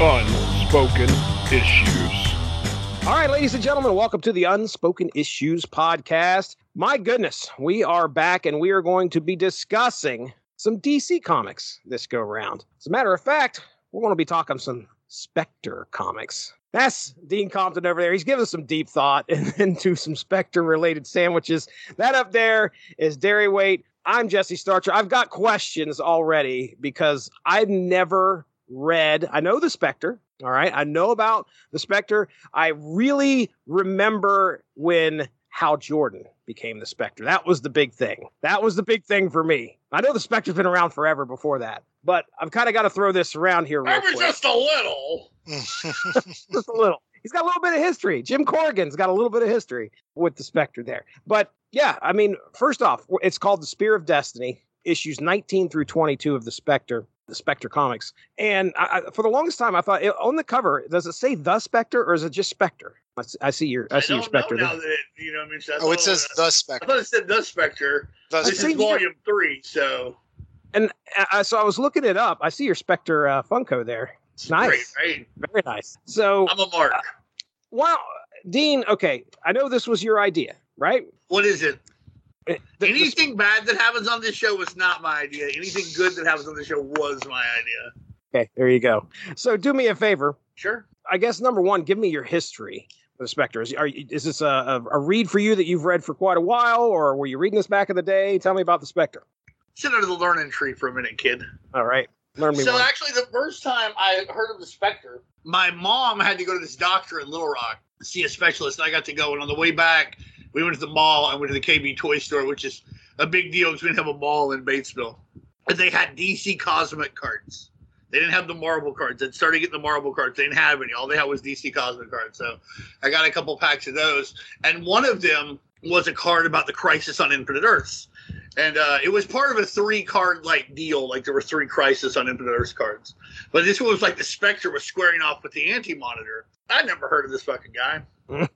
Unspoken Issues. All right, ladies and gentlemen, welcome to the Unspoken Issues podcast. My goodness, we are back and we are going to be discussing some DC comics this go round. As a matter of fact, we're going to be talking some Spectre comics. That's Dean Compton over there. He's giving some deep thought and into some Spectre related sandwiches. That up there is Darry Weight. I'm Jesse Starcher. I've got questions already because I've never read, I know the Spectre. All right. I know about the Spectre. I really remember when Hal Jordan became the Spectre. That was the big thing. That was the big thing for me. I know the Spectre's been around forever before that, but I've kind of got to throw this around here real Maybe quick. just a little. just a little. He's got a little bit of history. Jim Corrigan's got a little bit of history with the Spectre there. But yeah, I mean, first off, it's called The Spear of Destiny, issues 19 through 22 of the Spectre, the Spectre comics. And I, I, for the longest time, I thought it, on the cover, does it say The Spectre or is it just Spectre? I see your, I see your don't Spectre. know now that it, you know what I mean. So Oh, it thought says the Spectre. I Spectre. thought it said the Spectre. The This Spectre. is volume three, so And uh, so I was looking it up. I see your Spectre uh, Funko there. It's nice. great, right? Very nice. So, I'm a mark. Wow, Dean, okay, I know this was your idea, right? What is it? The- the- Anything bad that happens on this show was not my idea. Anything good that happens on the show was my idea. okay, there you go. So, do me a favor. Sure. I guess number one, give me your history the Spectre. Is, are, is this a, a, a read for you that you've read for quite a while, or were you reading this back in the day? Tell me about the Spectre. Sit under the learning tree for a minute, kid. All right, learn me So one. actually, the first time I heard of the Spectre, my mom had to go to this doctor in Little Rock to see a specialist. And I got to go, and on the way back, we went to the mall and went to the KB toy store, which is a big deal because we didn't have a mall in Batesville. But they had DC Cosmic cards. They didn't have the Marvel cards. They started getting the Marvel cards. They didn't have any. All they had was DC Cosmic cards. So I got a couple packs of those, and one of them was a card about the Crisis on Infinite Earths and uh, it was part of a three card like deal. Like there were three Crisis on Infinite Earths cards, but this one was like the Spectre was squaring off with the Anti Monitor. I'd never heard of this fucking guy,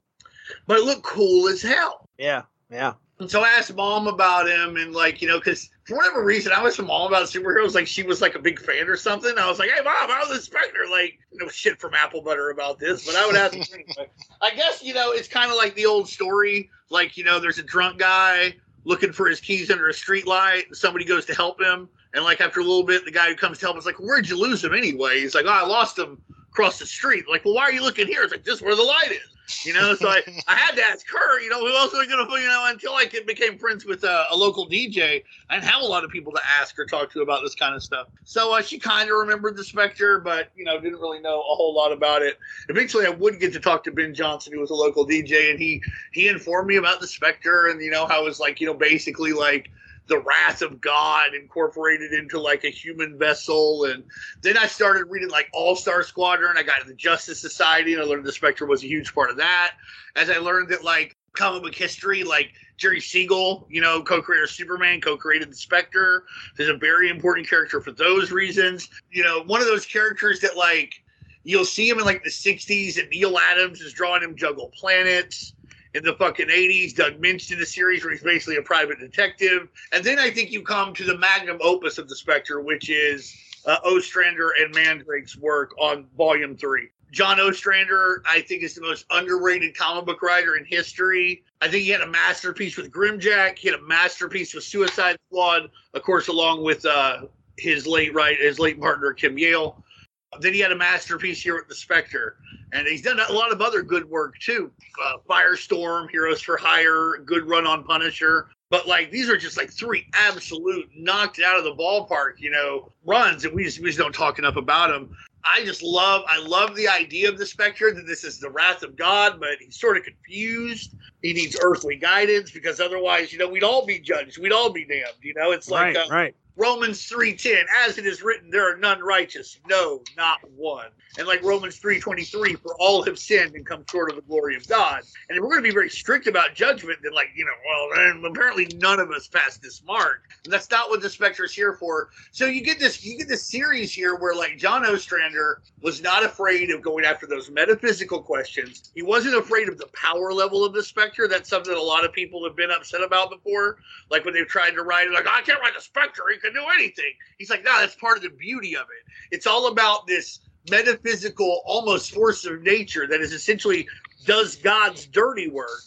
but it looked cool as hell. yeah, yeah. And so I asked mom about him, and like you know, because for whatever reason, I was from mom about superheroes. Like she was like a big fan or something. I was like, "Hey, mom, how's the Spectre?" Like no shit from Apple Butter about this, but I would ask. anyway. I guess you know it's kind of like the old story. Like you know, there's a drunk guy looking for his keys under a street light. And somebody goes to help him, and like after a little bit, the guy who comes to help is like, "Where'd you lose him anyway?" He's like, "Oh, I lost him across the street." Like, well, why are you looking here? It's like this is where the light is. You know, so I, I had to ask her, you know, who else was going to, you know, until I could, became friends with uh, a local DJ, I didn't have a lot of people to ask or talk to about this kind of stuff. So uh, she kind of remembered the Spectre, but, you know, didn't really know a whole lot about it. Eventually, I would get to talk to Ben Johnson, who was a local DJ, and he he informed me about the Spectre and, you know, how it was like, you know, basically like, the wrath of God incorporated into like a human vessel. And then I started reading like All Star Squadron. I got into the Justice Society and I learned the Spectre was a huge part of that. As I learned that like comic book history, like Jerry Siegel, you know, co creator of Superman, co created the Spectre. There's a very important character for those reasons. You know, one of those characters that like you'll see him in like the 60s and Neal Adams is drawing him juggle planets in the fucking 80s. Doug Moench did a series where he's basically a private detective. And then I think you come to the magnum opus of the Spectre, which is uh, Ostrander and Mandrake's work on Volume 3. John Ostrander, I think, is the most underrated comic book writer in history. I think he had a masterpiece with Grimjack. He had a masterpiece with Suicide Squad, of course, along with uh, his late right his late partner Kim Yale. Then he had a masterpiece here with the Spectre, and he's done a lot of other good work too. Uh, Firestorm, Heroes for Hire, good run on Punisher. But like these are just like three absolute knocked out of the ballpark, you know, runs, and we just we just don't talk enough about them. I just love I love the idea of the Spectre that this is the wrath of God, but he's sort of confused. He needs earthly guidance because otherwise, you know, we'd all be judged, we'd all be damned. You know, it's like right, uh, right. Romans 3:10 as it is written there are none righteous. No not one. And like Romans 3:23 for all have sinned and come short of the glory of God. And if we're going to be very strict about judgment then like you know well apparently none of us passed this mark. And that's not what the spectre is here for. So you get this you get this series here where like John Ostrander was not afraid of going after those metaphysical questions. He wasn't afraid of the power level of the spectre that's something that a lot of people have been upset about before. Like when they've tried to write it like I can't write the spectre he can do anything. He's like, no, that's part of the beauty of it. It's all about this metaphysical, almost force of nature that is essentially does God's dirty work,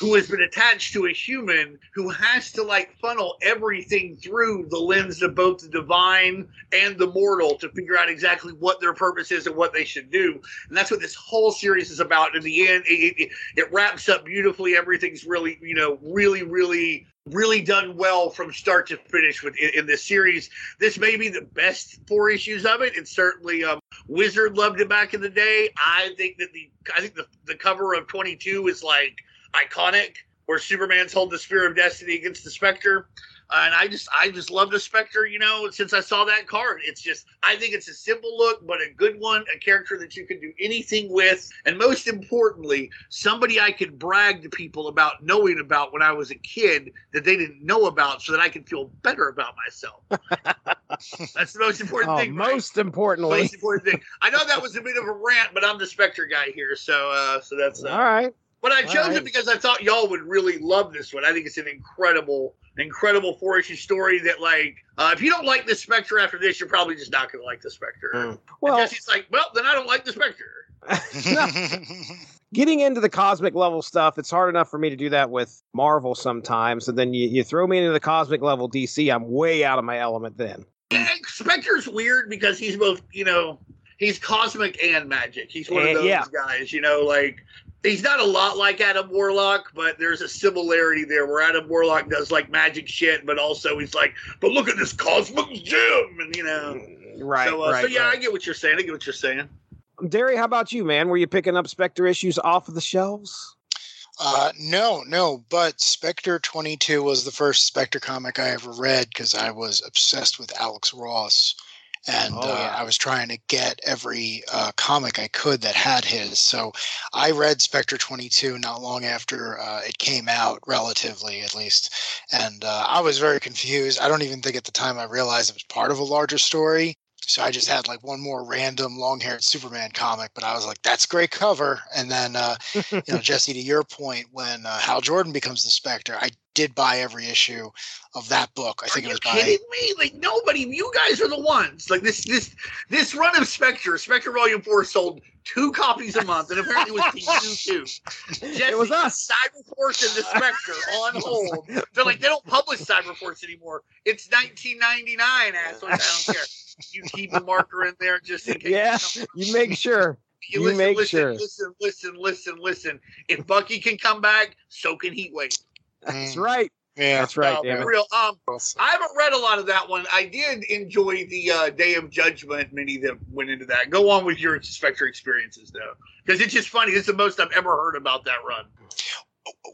who has been attached to a human who has to like funnel everything through the lens of both the divine and the mortal to figure out exactly what their purpose is and what they should do. And that's what this whole series is about. In the end, it, it, it wraps up beautifully. Everything's really, you know, really, really really done well from start to finish with in, in, this series. This may be the best four issues of it. It's certainly um, Wizard loved it back in the day. I think that the I think the the cover of 22 is like iconic, where Superman's holding the Spear of Destiny against the Spectre. Uh, and I just I just love the Spectre, you know, since I saw that card. It's just I think it's a simple look, but a good one, a character that you can do anything with, and most importantly, somebody I could brag to people about knowing about when I was a kid that they didn't know about, so that I can feel better about myself. That's the most important Oh, thing. right? most importantly. Most important thing. I know that was a bit of a rant, but I'm the Spectre guy here, so uh, so that's uh, All right. But I chose right. it because I thought y'all would really love this one. I think it's an incredible, incredible four issue story that, like, uh, if you don't like the Spectre after this, you're probably just not going to like the Spectre. Mm. And Well, Jesse's like, well, then I don't like the Spectre. getting into the cosmic level stuff, it's hard enough for me to do that with Marvel sometimes. And then you, you throw me into the cosmic level DC, I'm way out of my element then. And Spectre's weird because he's both, you know, he's cosmic and magic. He's one Eh, of those yeah. guys, you know, like. He's not a lot like Adam Warlock, but there's a similarity there where Adam Warlock does like magic shit, but also he's like, but look at this cosmic gem, and you know. Right, so, uh, right. so yeah, I get what you're saying. I get what you're saying. Darry, how about you, man? Were you picking up Spectre issues off of the shelves? Uh, no, no, but Spectre 22 was the first Spectre comic I ever read because I was obsessed with Alex Ross. And Oh, uh. I was trying to get every uh, comic I could that had his. So I read Spectre 22 not long after uh, it came out, relatively at least. And uh, I was very confused. I don't even think at the time I realized it was part of a larger story. So I just had like one more random long-haired Superman comic, but I was like, "That's a great cover." And then, uh, you know, Jesse, to your point, when uh, Hal Jordan becomes the Spectre, I did buy every issue of that book. I Are think it was by kidding me? Like nobody, you guys are the ones. Like this, this, this run of Spectre, Spectre Volume Four sold two copies a month, and apparently it was you too. Jesse, It was us. Cyberforce and the Spectre on hold. They're like they don't publish Cyberforce anymore. It's 1999, assholes. I don't care. You keep a marker in there just in case. Yeah, you make sure. You listen, make listen, sure. Listen, listen, listen, listen. If Bucky can come back, so can Heatwave. That's Mm, right. yeah. That's right, Uh. Real. Um. I haven't read a lot of that one. I did enjoy the uh, Day of Judgment mini that went into that. Go on with your Spectre experiences, though, because it's just funny. It's the most I've ever heard about that run.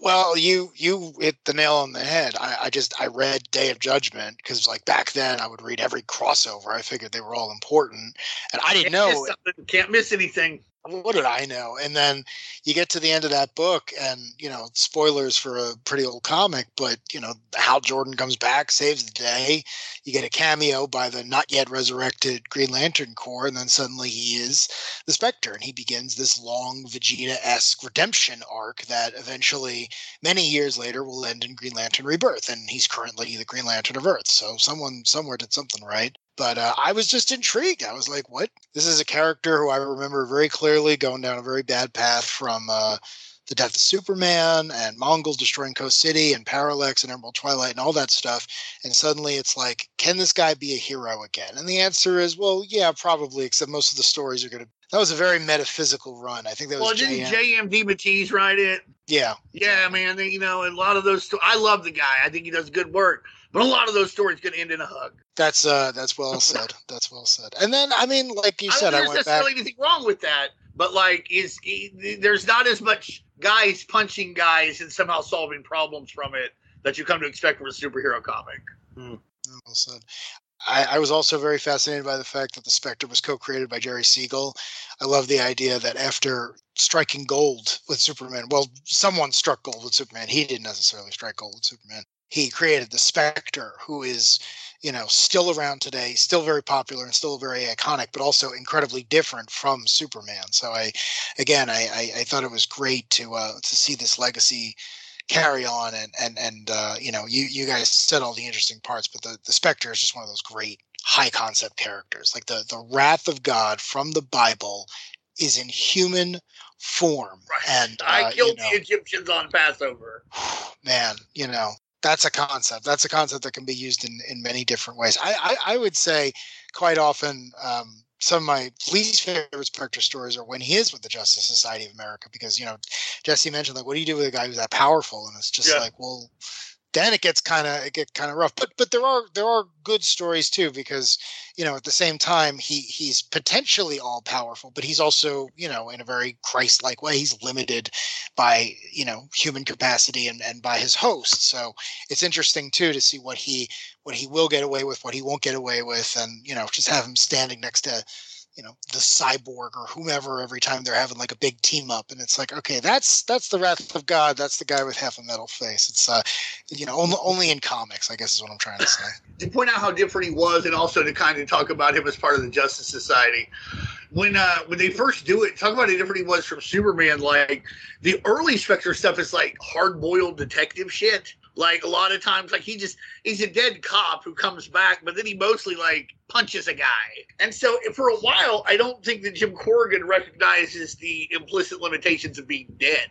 Well, you you hit the nail on the head. I, I just I read Day of Judgment because like back then I would read every crossover. I figured they were all important, and I didn't know. Can't miss anything. What did I know? And then you get to the end of that book, and you know, spoilers for a pretty old comic, but you know, Hal Jordan comes back, saves the day. You get a cameo by the not yet resurrected Green Lantern Corps, and then suddenly he is the Spectre, and he begins this long Vegeta-esque redemption arc that eventually, many years later, will end in Green Lantern Rebirth, and he's currently the Green Lantern of Earth. So someone somewhere did something right. But uh, I was just intrigued. I was like, "What? This is a character who I remember very clearly going down a very bad path from uh, the death of Superman and Monguls destroying Coast City and Parallax and Emerald Twilight and all that stuff. And suddenly it's like, can this guy be a hero again? And the answer is, well, yeah, probably. Except most of the stories are going to. That was a very metaphysical run. I think that was. Well, didn't JM DeMatteis write it? Yeah. Yeah, man. You know, a lot of those. I love the guy. I think he does good work. But a lot of those stories going to end in a hug. That's uh, that's well said. that's well said. And then, I mean, like you I said, don't I think went there's necessarily back. anything wrong with that. But like, is there's not as much guys punching guys and somehow solving problems from it that you come to expect from a superhero comic. Well said. I, I was also very fascinated by the fact that the Spectre was co-created by Jerry Siegel. I love the idea that after striking gold with Superman, well, someone struck gold with Superman. He didn't necessarily strike gold with Superman. He created the Spectre, who is, you know, still around today, still very popular and still very iconic, but also incredibly different from Superman. So I, again, I, I, I thought it was great to uh, to see this legacy carry on and and and uh, you know you you guys said all the interesting parts but the the spectre is just one of those great high concept characters like the the wrath of god from the bible is in human form and I uh, killed you know, the Egyptians on Passover. man you know that's a concept that's a concept that can be used in in many different ways i i, I would say quite often um some of my least favorite Spectre stories are when he is with the Justice Society of America because you know Jesse mentioned like what do you do with a guy who's that powerful and it's just Yeah. like well then it gets kind of it gets kind of rough but but there are there are good stories too because you know at the same time he he's potentially all powerful but he's also you know in a very Christ-like way he's limited by you know human capacity and and by his host. So it's interesting too to see what he what he will get away with what he won't get away with and you know just have him standing next to you know the cyborg or whomever every time they're having like a big team up and it's like okay that's that's the wrath of god that's the guy with half a metal face it's uh you know only, only in comics i guess is what i'm trying to say to point out how different he was, and also to kind of talk about him as part of the Justice Society. When uh, when they first do it, talk about how different he was from Superman. Like the early Spectre stuff is like hard boiled detective shit. Like a lot of times, like he just he's a dead cop who comes back, but then he mostly like punches a guy. And so for a while, I don't think that Jim Corrigan recognizes the implicit limitations of being dead.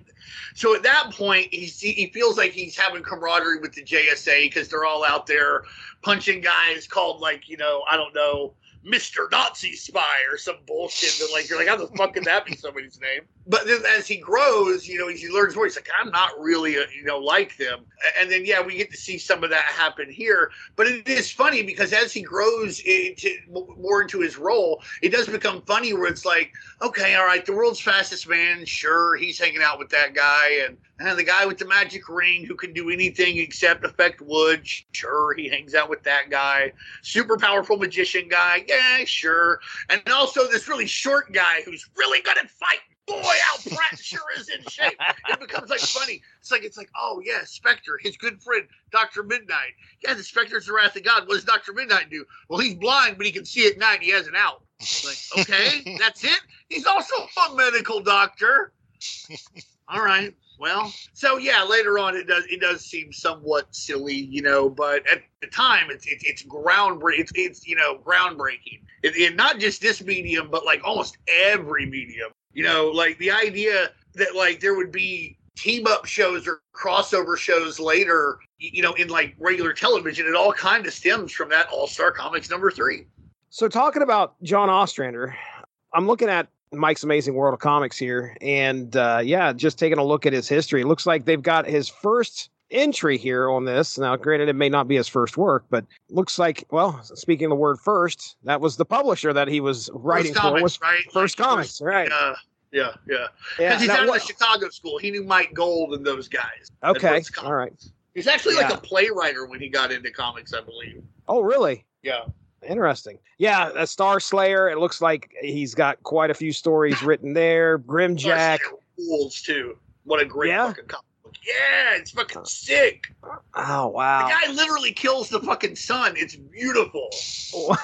So at that point, he's, he feels like he's having camaraderie with the JSA because they're all out there punching guys called like you know I don't know Mr. Nazi Spy or some bullshit that like you're like how the fuck can that be somebody's name? But then as he grows, you know, he learns more. He's like I'm not really a, you know like them. And then yeah, we get to see some of that happen here. But it is funny because as he grows into more into his role, it does become funny where it's like okay, all right, the world's fastest man, sure, he's hanging out with that guy, and and the guy with the magic ring who can do anything except affect wood, sure, he hangs out with that guy. Super powerful magician guy, yeah, sure. And also this really short guy who's really good at fighting. Boy, Al Pratt sure is in shape. It becomes like funny. It's like it's like, oh yeah, Spectre, his good friend, Doctor Midnight. Yeah, the Spectre's the wrath of God. What does Doctor Midnight do? Well, he's blind, but he can see at night. He has an out. Like, okay, that's it. He's also a medical doctor. All right. Well, so yeah, later on it does it does seem somewhat silly, you know, but at the time it's it's, it's groundbreaking. It's, it's you know groundbreaking. It, it, not just this medium, but like almost every medium. You know, like the idea that like there would be team up shows or crossover shows later, you know, in like regular television. It all kind of stems from that All Star Comics number three. So talking about John Ostrander, I'm looking at Mike's Amazing World of Comics here, and uh, yeah, just taking a look at his history. It looks like they've got his first entry here on this. Now, granted, it may not be his first work, but looks like, well, speaking the word first, that was the publisher that he was writing First for. comics, Was right? first Like, comics, right? Uh, yeah, yeah. Because Yeah, he's out of the Chicago school. He knew Mike Gold and those guys. Okay, all right. He's actually like a playwright when he got into comics, I believe. Oh, really? Yeah. Interesting. Yeah, a Star Slayer. It looks like he's got quite a few stories written there. Grimjack. Rules too. What a great Yeah? fucking comic book. Yeah, it's fucking sick. Oh wow, The guy literally kills the fucking sun. It's beautiful.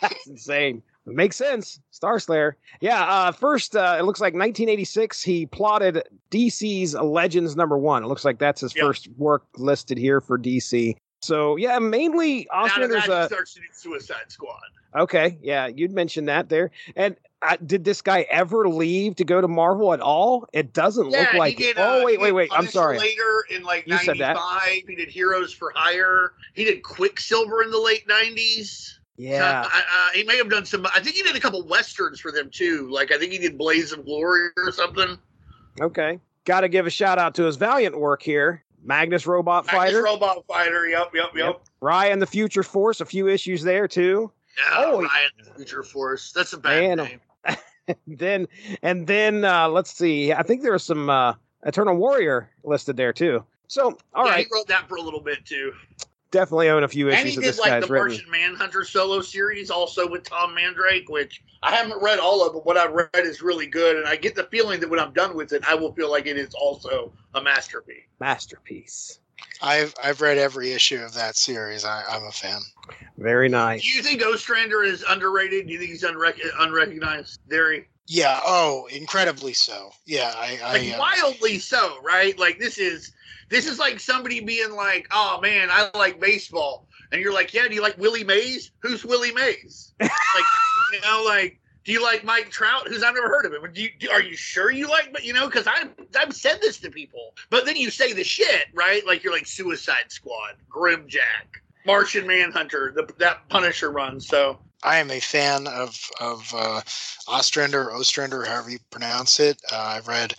that's insane. It makes sense. Star Slayer. Yeah. Uh, first, uh, it looks like 1986. He plotted DC's Legends number one. It looks like that's his Yeah. first work listed here for DC. So yeah, mainly Ostrander's that, a starts to do Suicide Squad. okay. Yeah, you'd mentioned that there. And uh, did this guy ever leave to go to Marvel at all? It doesn't Yeah, look like. he it. did. uh, oh wait, wait, wait. I'm sorry. Later in like You said that. '95, he did Heroes for Hire. He did Quicksilver in the late '90s. Yeah. Uh, he may have done some. I think he did a couple westerns for them too. Like I think he did Blaze of Glory or something. Okay. Got to give a shout out to his valiant work here. Magnus Robot Magnus Fighter. Robot Fighter. Yep, yep, yep. Yep. Ryan the Future Force, a few issues there too. Yeah, Oh, Ryan the Future Force. That's a bad Man, name. then and then uh let's see. I think there was some uh Eternal Warrior listed there too. So all yeah, right, he wrote that for a little bit too. Definitely own a few issues. And he that did this like the written. Martian Manhunter solo series, also with Tom Mandrake, which I haven't read all of, but what I've read is really good, and I get the feeling that when I'm done with it, I will feel like it is also a masterpiece. Masterpiece. I've I've read every issue of that series. I, I'm a fan. Very nice. Do you think Ostrander is underrated? Do you think he's unrec- unrecognized? Darry? Yeah. Oh, incredibly so. Yeah. I. I Like uh, wildly so, right? Like this is this is like somebody being like, "Oh man, I like baseball," and you're like, "Yeah, do you like Willie Mays? Who's Willie Mays?" like, you know, like, do you like Mike Trout? Who's I've never heard of him. Do you, do, are you sure you like? But you know, because I I've said this to people, but then you say the shit, right? Like you're like Suicide Squad, Grimjack, Martian Manhunter, the, that Punisher run. So I am a fan of of uh, Ostrander, Ostrander, however you pronounce it. Uh, I've read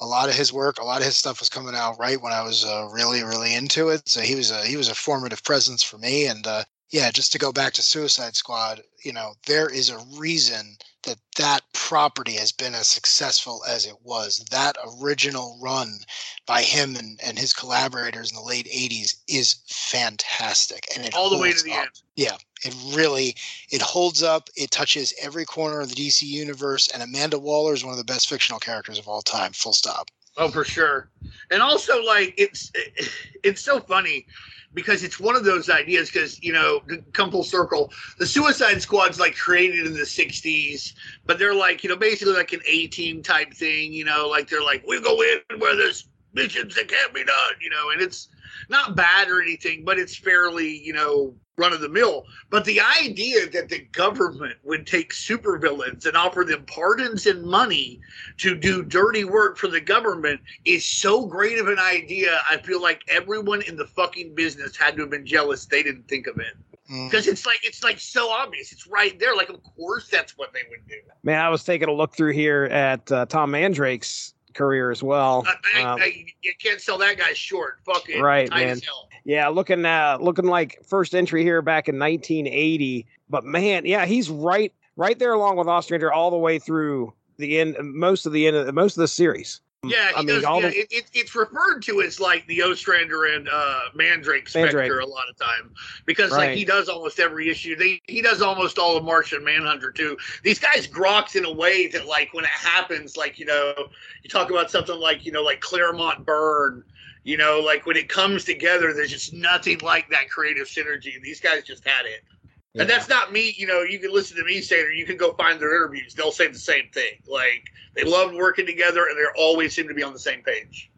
a lot of his work. A lot of his stuff was coming out right when I was uh, really, really into it. So he was a he was a formative presence for me. And uh, yeah, just to go back to Suicide Squad, you know, there is a reason that that property has been as successful as it was. That original run by him and, and his collaborators in the late '80s is fantastic, and it all the way to the up. end. Yeah, it really it holds up. It touches every corner of the DC universe, and Amanda Waller is one of the best fictional characters of all time. Full stop. Oh, for sure. And also, like, it's it's so funny because it's one of those ideas. Because you know, come full circle, the Suicide Squad's like created in the '60s, but they're like, you know, basically like an A team type thing. You know, like they're like, we go in where there's missions that can't be done. You know, and it's not bad or anything, but it's fairly, you know, run of the mill. But the idea that the government would take supervillains and offer them pardons and money to do dirty work for the government is so great of an idea. I feel like everyone in the fucking business had to have been jealous they didn't think of it. Mm. Because it's like it's like so obvious. It's right there. Like of course that's what they would do. Man, I was taking a look through here at uh, Tom Mandrake's career as well. I, Um, I, you can't sell that guy short. Fuck it. Right, man. Yeah, looking uh looking like first entry here back in 1980. But man, yeah, he's right right there along with Ostrander all the way through the end most of the end of most of the series. Yeah, I mean, does, all yeah, the- it, it, it's referred to as like the Ostrander and uh, Mandrake Spectre Mandrake. a lot of time because Right. like he does almost every issue. They he does almost all of Martian Manhunter too. These guys groks in a way that like when it happens, like you know, you talk about something like you know like Claremont Byrne. You know, like when it comes together, there's just nothing like that creative synergy. These guys just had it. Yeah. And that's not me, you know, you can listen to me say it or you can go find their interviews. They'll say the same thing. Like they loved working together and they always seem to be on the same page.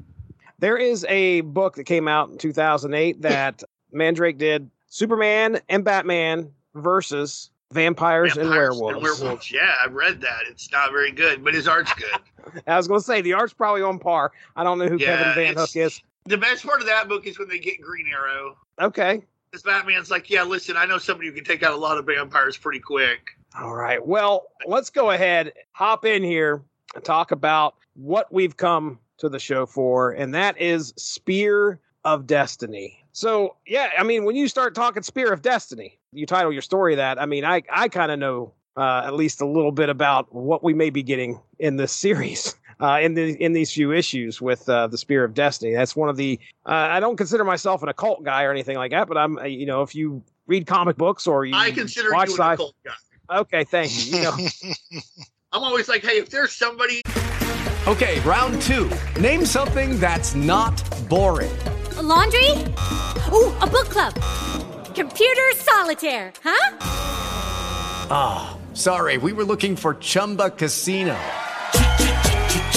There is a book that came out in 2008 that Mandrake did Superman and Batman versus vampires, and Vampires werewolves. werewolves. Yeah, I've read that. It's not very good, but his art's good. I was going to say the art's probably on par. I don't know who Yeah, Kevin Van Hook is. the best part of that book is when they get Green Arrow. Okay. This Batman's like, yeah, listen, I know somebody who can take out a lot of vampires pretty quick. All right. Well, let's go ahead, hop in here, and talk about what we've come to the show for, and that is Spear of Destiny. So, yeah, I mean, when you start talking Spear of Destiny, you title your story that. I mean, I I kind of know uh, at least a little bit about what we may be getting in this series. Uh, in the in these few issues with uh, the Spear of Destiny, that's one of the. Uh, I don't consider myself an occult guy or anything like that, but I'm. uh, You know, if you read comic books or you I consider watch you an sci- occult guy. Okay, thank you. You know, I'm always like, hey, if there's somebody Okay, round two. Name something that's not boring. laundry? Ooh, a book club. Computer solitaire, huh? Ah, sorry, we were looking for Chumba Casino.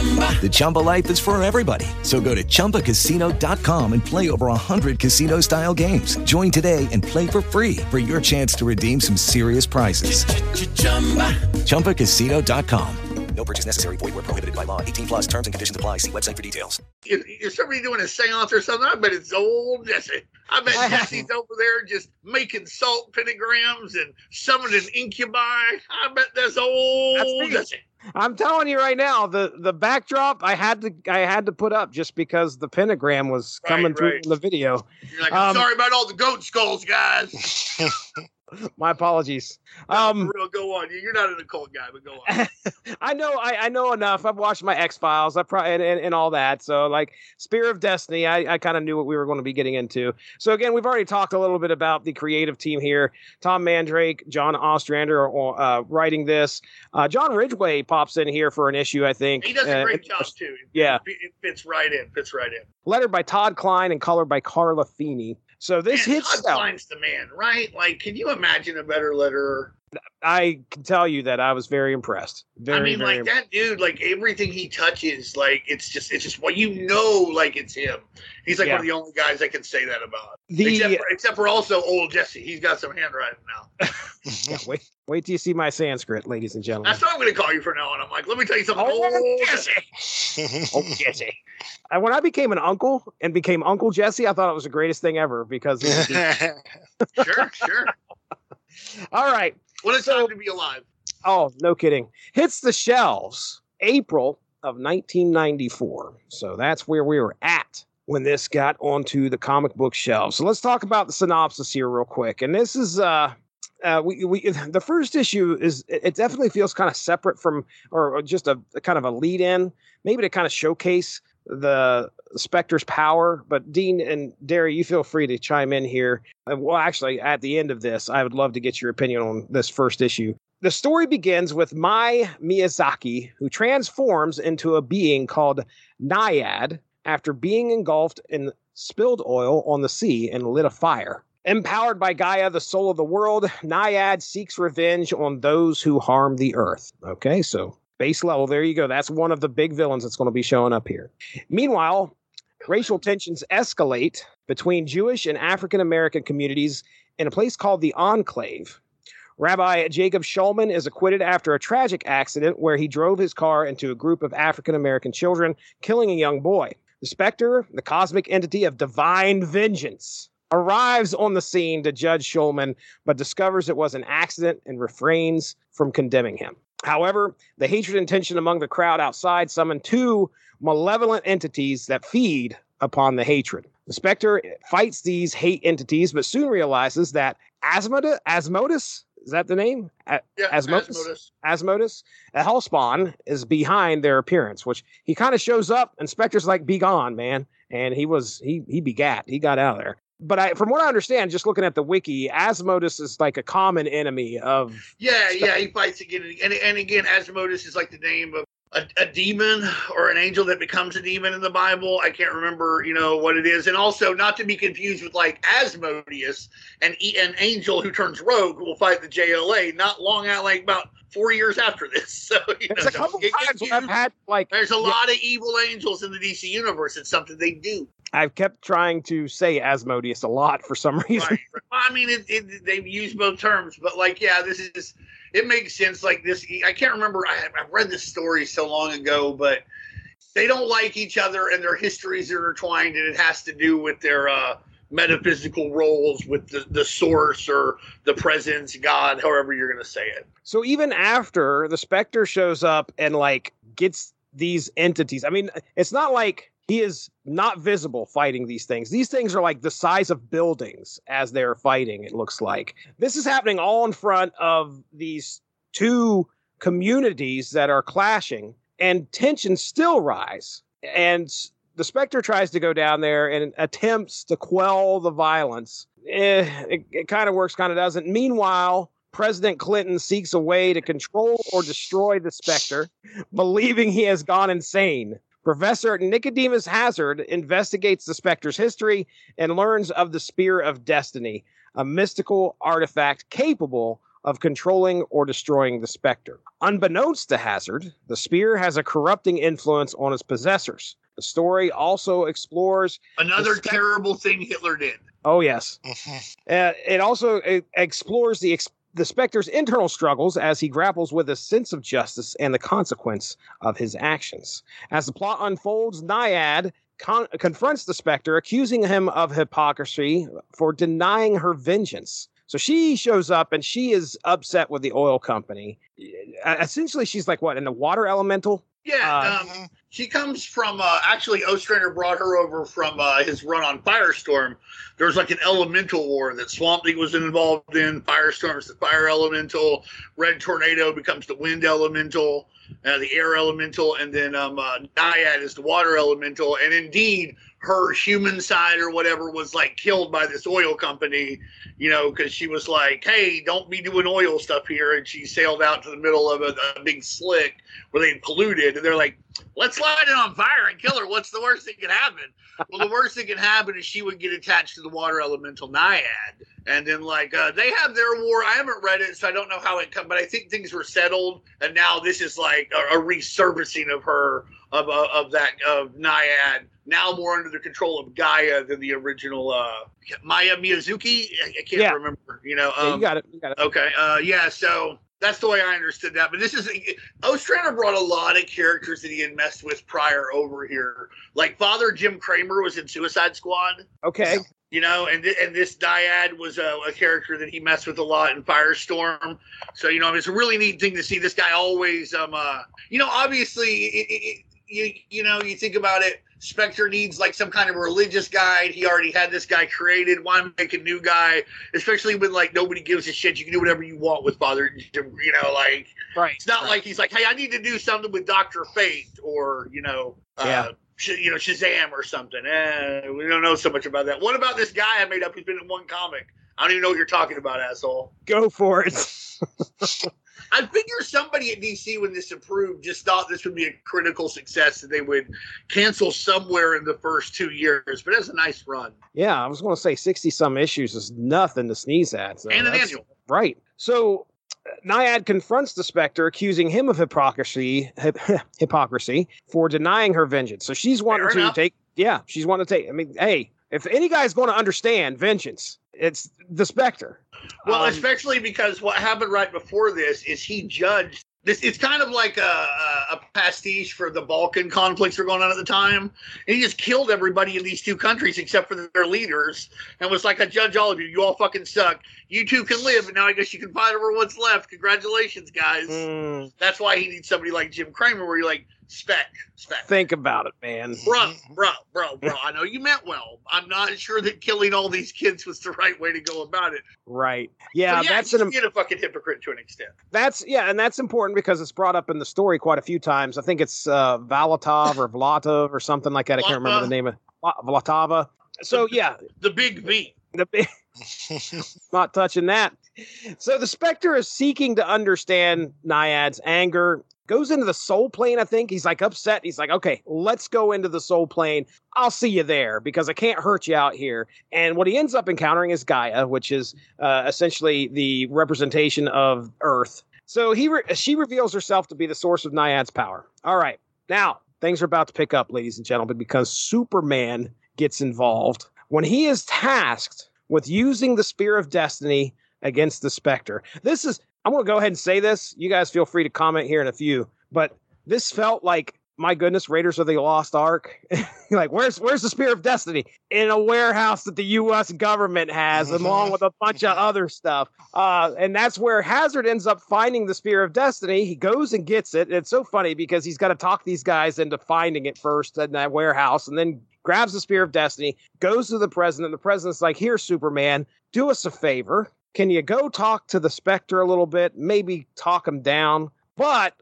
The Chumba life is for everybody. So go to ChumbaCasino.com and play over 100 casino style games. Join today and play for free for your chance to redeem some serious prizes. ChumbaCasino.com. No purchase necessary. Void where prohibited by law. 18 plus terms and conditions apply. See website for details. Is, is somebody doing a seance or something? I bet it's old Jesse. I bet Jesse's over there just making salt pentagrams and summoning incubi. I bet that's old That's me. Jesse. I'm telling you right now, the the backdrop I had to I had to put up just because the pentagram was coming through right. in the video. You're like, I'm Um, sorry about all the goat skulls, guys. My apologies. Um, for real, go on. You- You're not an occult guy, but go on. I know I, I know enough. I've watched my X Files. I probably and, and, and all that. So like Spear of Destiny, I, I kind of knew what we were going to be getting into. So again, we've already talked a little bit about the creative team here. Tom Mandrake, John Ostrander are uh, writing this. Uh, John Ridgway pops in here for an issue, I think. He does a Uh, great it- job too. Yeah. it, it fits right in. Fits right in. Lettered by Todd Klein and colored by Carla Feeny. So this hits Todd out. Klein's the man, right? Like, can you imagine a better letterer? I can tell you that I was very impressed. Very, I mean, like that dude, like everything he touches, like it's just, it's just what you know, like it's him. He's like Yeah. one of the only guys I can say that about. The- except, for, except for also old Jesse, he's got some handwriting now. Yeah, wait, wait till you see my Sanskrit, ladies and gentlemen. That's what I'm going to call you from now on. I'm like, let me tell you something. Oh, old Jesse. oh, Jesse. And when I became an uncle and became Uncle Jesse, I thought it was the greatest thing ever because. Sure, sure. All right. What a time to be alive. Oh, no kidding. Hits the shelves April of 1994. So that's where we were at when this got onto the comic book shelves. So let's talk about the synopsis here real quick. And this is uh uh, we, we the first issue is it it definitely feels kind of separate from or or just a, a kind of a lead in maybe to kind of showcase the Spectre's power. But Dean and Darry, you feel free to chime in here. Uh, Well, actually, at the end of this, I would love to get your opinion on this first issue. The story begins with Mai Miyazaki, who transforms into a being called Naiad after being engulfed in spilled oil on the sea and lit a fire. Empowered by Gaia, the soul of the world, Naiad seeks revenge on those who harm the earth. Okay, so base level, there you go. That's one of the big villains that's going to be showing up here. Meanwhile, racial tensions escalate between Jewish and African American communities in a place called the Enclave. Rabbi Jacob Shulman is acquitted after a tragic accident where he drove his car into a group of African American children, killing a young boy. The Spectre, the cosmic entity of divine vengeance, arrives on the scene to judge Shulman, but discovers it was an accident and refrains from condemning him. However, the hatred and tension among the crowd outside summon two malevolent entities that feed upon the hatred. The Spectre fights these hate entities, but soon realizes that Azmodus, Azmodus is that the name? A- Yeah, Azmodus? Azmodus. Azmodus, a Hellspawn, is behind their appearance, which he kind of shows up, and Spectre's like, "Be gone, man!" And he was he he begat, he got out of there. But I, from what I understand, just looking at the wiki, Azmodus is like a common enemy of. Yeah, yeah, he fights again, and and again, Azmodus is like the name of a, a demon or an angel that becomes a demon in the Bible. I can't remember, you know, what it is, and also not to be confused with like Asmodeus, an an angel who turns rogue who will fight the JLA. Not long out, like about four years after this. So you know, a couple it- times when I've had like there's a yeah, lot of evil angels in the DC universe. It's something they do. I've kept trying to say Asmodeus a lot for some reason. Right. Well, I mean, it, it, they've used both terms, but like, yeah, this is it makes sense. Like this, I can't remember. I, I read this story so long ago, but they don't like each other, and their histories are intertwined, and it has to do with their uh, metaphysical roles with the, the source or the presence, God, however you're going to say it. So even after the Spectre shows up and like gets these entities, I mean, it's not like he is not visible fighting these things. These things are like the size of buildings as they're fighting, it looks like. This is happening all in front of these two communities that are clashing, and tensions still rise. And the Spectre tries to go down there and attempts to quell the violence. Eh, it, it kind of works, kind of doesn't. Meanwhile, President Clinton seeks a way to control or destroy the Spectre, believing he has gone insane. Professor Nicodemus Hazard investigates the Spectre's history and learns of the Spear of Destiny, a mystical artifact capable of controlling or destroying the Spectre. Unbeknownst to Hazard, the Spear has a corrupting influence on its possessors. The story also explores Another the Spec- terrible thing Hitler did. Oh yes. Uh, it also uh, explores the ex- the Spectre's internal struggles as he grapples with a sense of justice and the consequence of his actions. As the plot unfolds, Naiad con- confronts the Spectre, accusing him of hypocrisy for denying her vengeance. So she shows up and she is upset with the oil company. Essentially, she's like what in the water elemental? Yeah, um, she comes from uh, actually Ostrander brought her over from uh, his run on Firestorm. There was like an elemental war that Swamp Thing was involved in. Firestorm is the fire elemental. Red Tornado becomes the wind elemental, uh, the air elemental, and then um, uh, Naiad is the water elemental. And indeed, her human side or whatever was like killed by this oil company, you know, because she was like, "Hey, don't be doing oil stuff here," and she sailed out to the middle of a, a big slick where they polluted, and they're like, "Let's light it on fire and kill her. What's the worst that can happen?" well, the worst that can happen is she would get attached to the water elemental Naiad, and then like uh, they have their war. I haven't read it, so I don't know how it come, but I think things were settled, and now this is like a, a resurfacing of her of uh, of that of Naiad now more under the control of Gaia than the original uh, Maya Miyazaki. I, I can't Yeah. remember. You know, Yeah, you um, got it. You got it. Okay. Uh, yeah. So that's the way I understood that. But this is Ostrander brought a lot of characters that he had messed with prior over here. Like Father Jim Craemer was in Suicide Squad. Okay. You know, and thi- and this Naiad was a, a character that he messed with a lot in Firestorm. So you know, it's a really neat thing to see this guy always. Um, uh, you know, obviously, it, it, it, you you know, you think about it. Spectre needs like some kind of religious guide. He already had this guy created. Why make a new guy? Especially when like nobody gives a shit. You can do whatever you want with Father. You know, like Right. it's not like he's like, hey, I need to do something with Doctor Fate or you know, uh, Yeah. Sh- you know, Shazam or something. Eh, we don't know so much about that. What about this guy I made up who's been in one comic? I don't even know what you're talking about, asshole. Go for it. I figure somebody at DC, when this approved, just thought this would be a critical success that they would cancel somewhere in the first two years. But it's a nice run. Yeah, I was going to say 60 some issues is nothing to sneeze at. So And an annual. Right. So uh, Naiad confronts the Spectre, accusing him of hypocrisy, hypocrisy for denying her vengeance. So she's wanting Fair to enough. take, yeah, she's wanting to take. I mean, hey, if any guy's going to understand vengeance, it's the Spectre. Well, Um, especially because what happened right before this is he judged this. It's kind of like a, a, a pastiche for the Balkan conflicts that were going on at the time. And he just killed everybody in these two countries except for their leaders and was like, I judge all of you. You all fucking suck. You two can live, and now I guess you can fight over what's left. Congratulations, guys. mm, That's why he needs somebody like Jim Craemer, where you're like, spec, spec. think about it, man. Bro, bro, bro, bro. I know you meant well. I'm not sure that killing all these kids was the right way to go about it. Right. Yeah, But that's an being a fucking hypocrite to an extent. That's yeah, and that's important because it's brought up in the story quite a few times. I think it's uh, Valatov or Vlatov or something like that. I can't remember the name of Vla- Vlatava. So yeah, The big V. the big, not touching that. So the Spectre is seeking to understand Naiad's anger. Goes into the soul plane, I think. He's like upset. He's like, okay, let's go into the soul plane. I'll see you there because I can't hurt you out here. And what he ends up encountering is Gaia, which is uh, essentially the representation of Earth. So he re- she reveals herself to be the source of Naiad's power. All right, now things are about to pick up, ladies and gentlemen, because Superman gets involved when he is tasked with using the Spear of Destiny against the Spectre. This is, I'm going to go ahead and say this. You guys feel free to comment here in a few, but this felt like, my goodness, Raiders of the Lost Ark. like, where's where's the Spear of Destiny? In a warehouse that the U.S. government has, along with a bunch of other stuff. Uh, and that's where Hazard ends up finding the Spear of Destiny. He goes and gets it. And It's so funny because he's got to talk these guys into finding it first in that warehouse, and then grabs the Spear of Destiny, goes to the president. The president's like, Here, Superman, do us a favor. Can you go talk to the Spectre a little bit? Maybe talk him down. But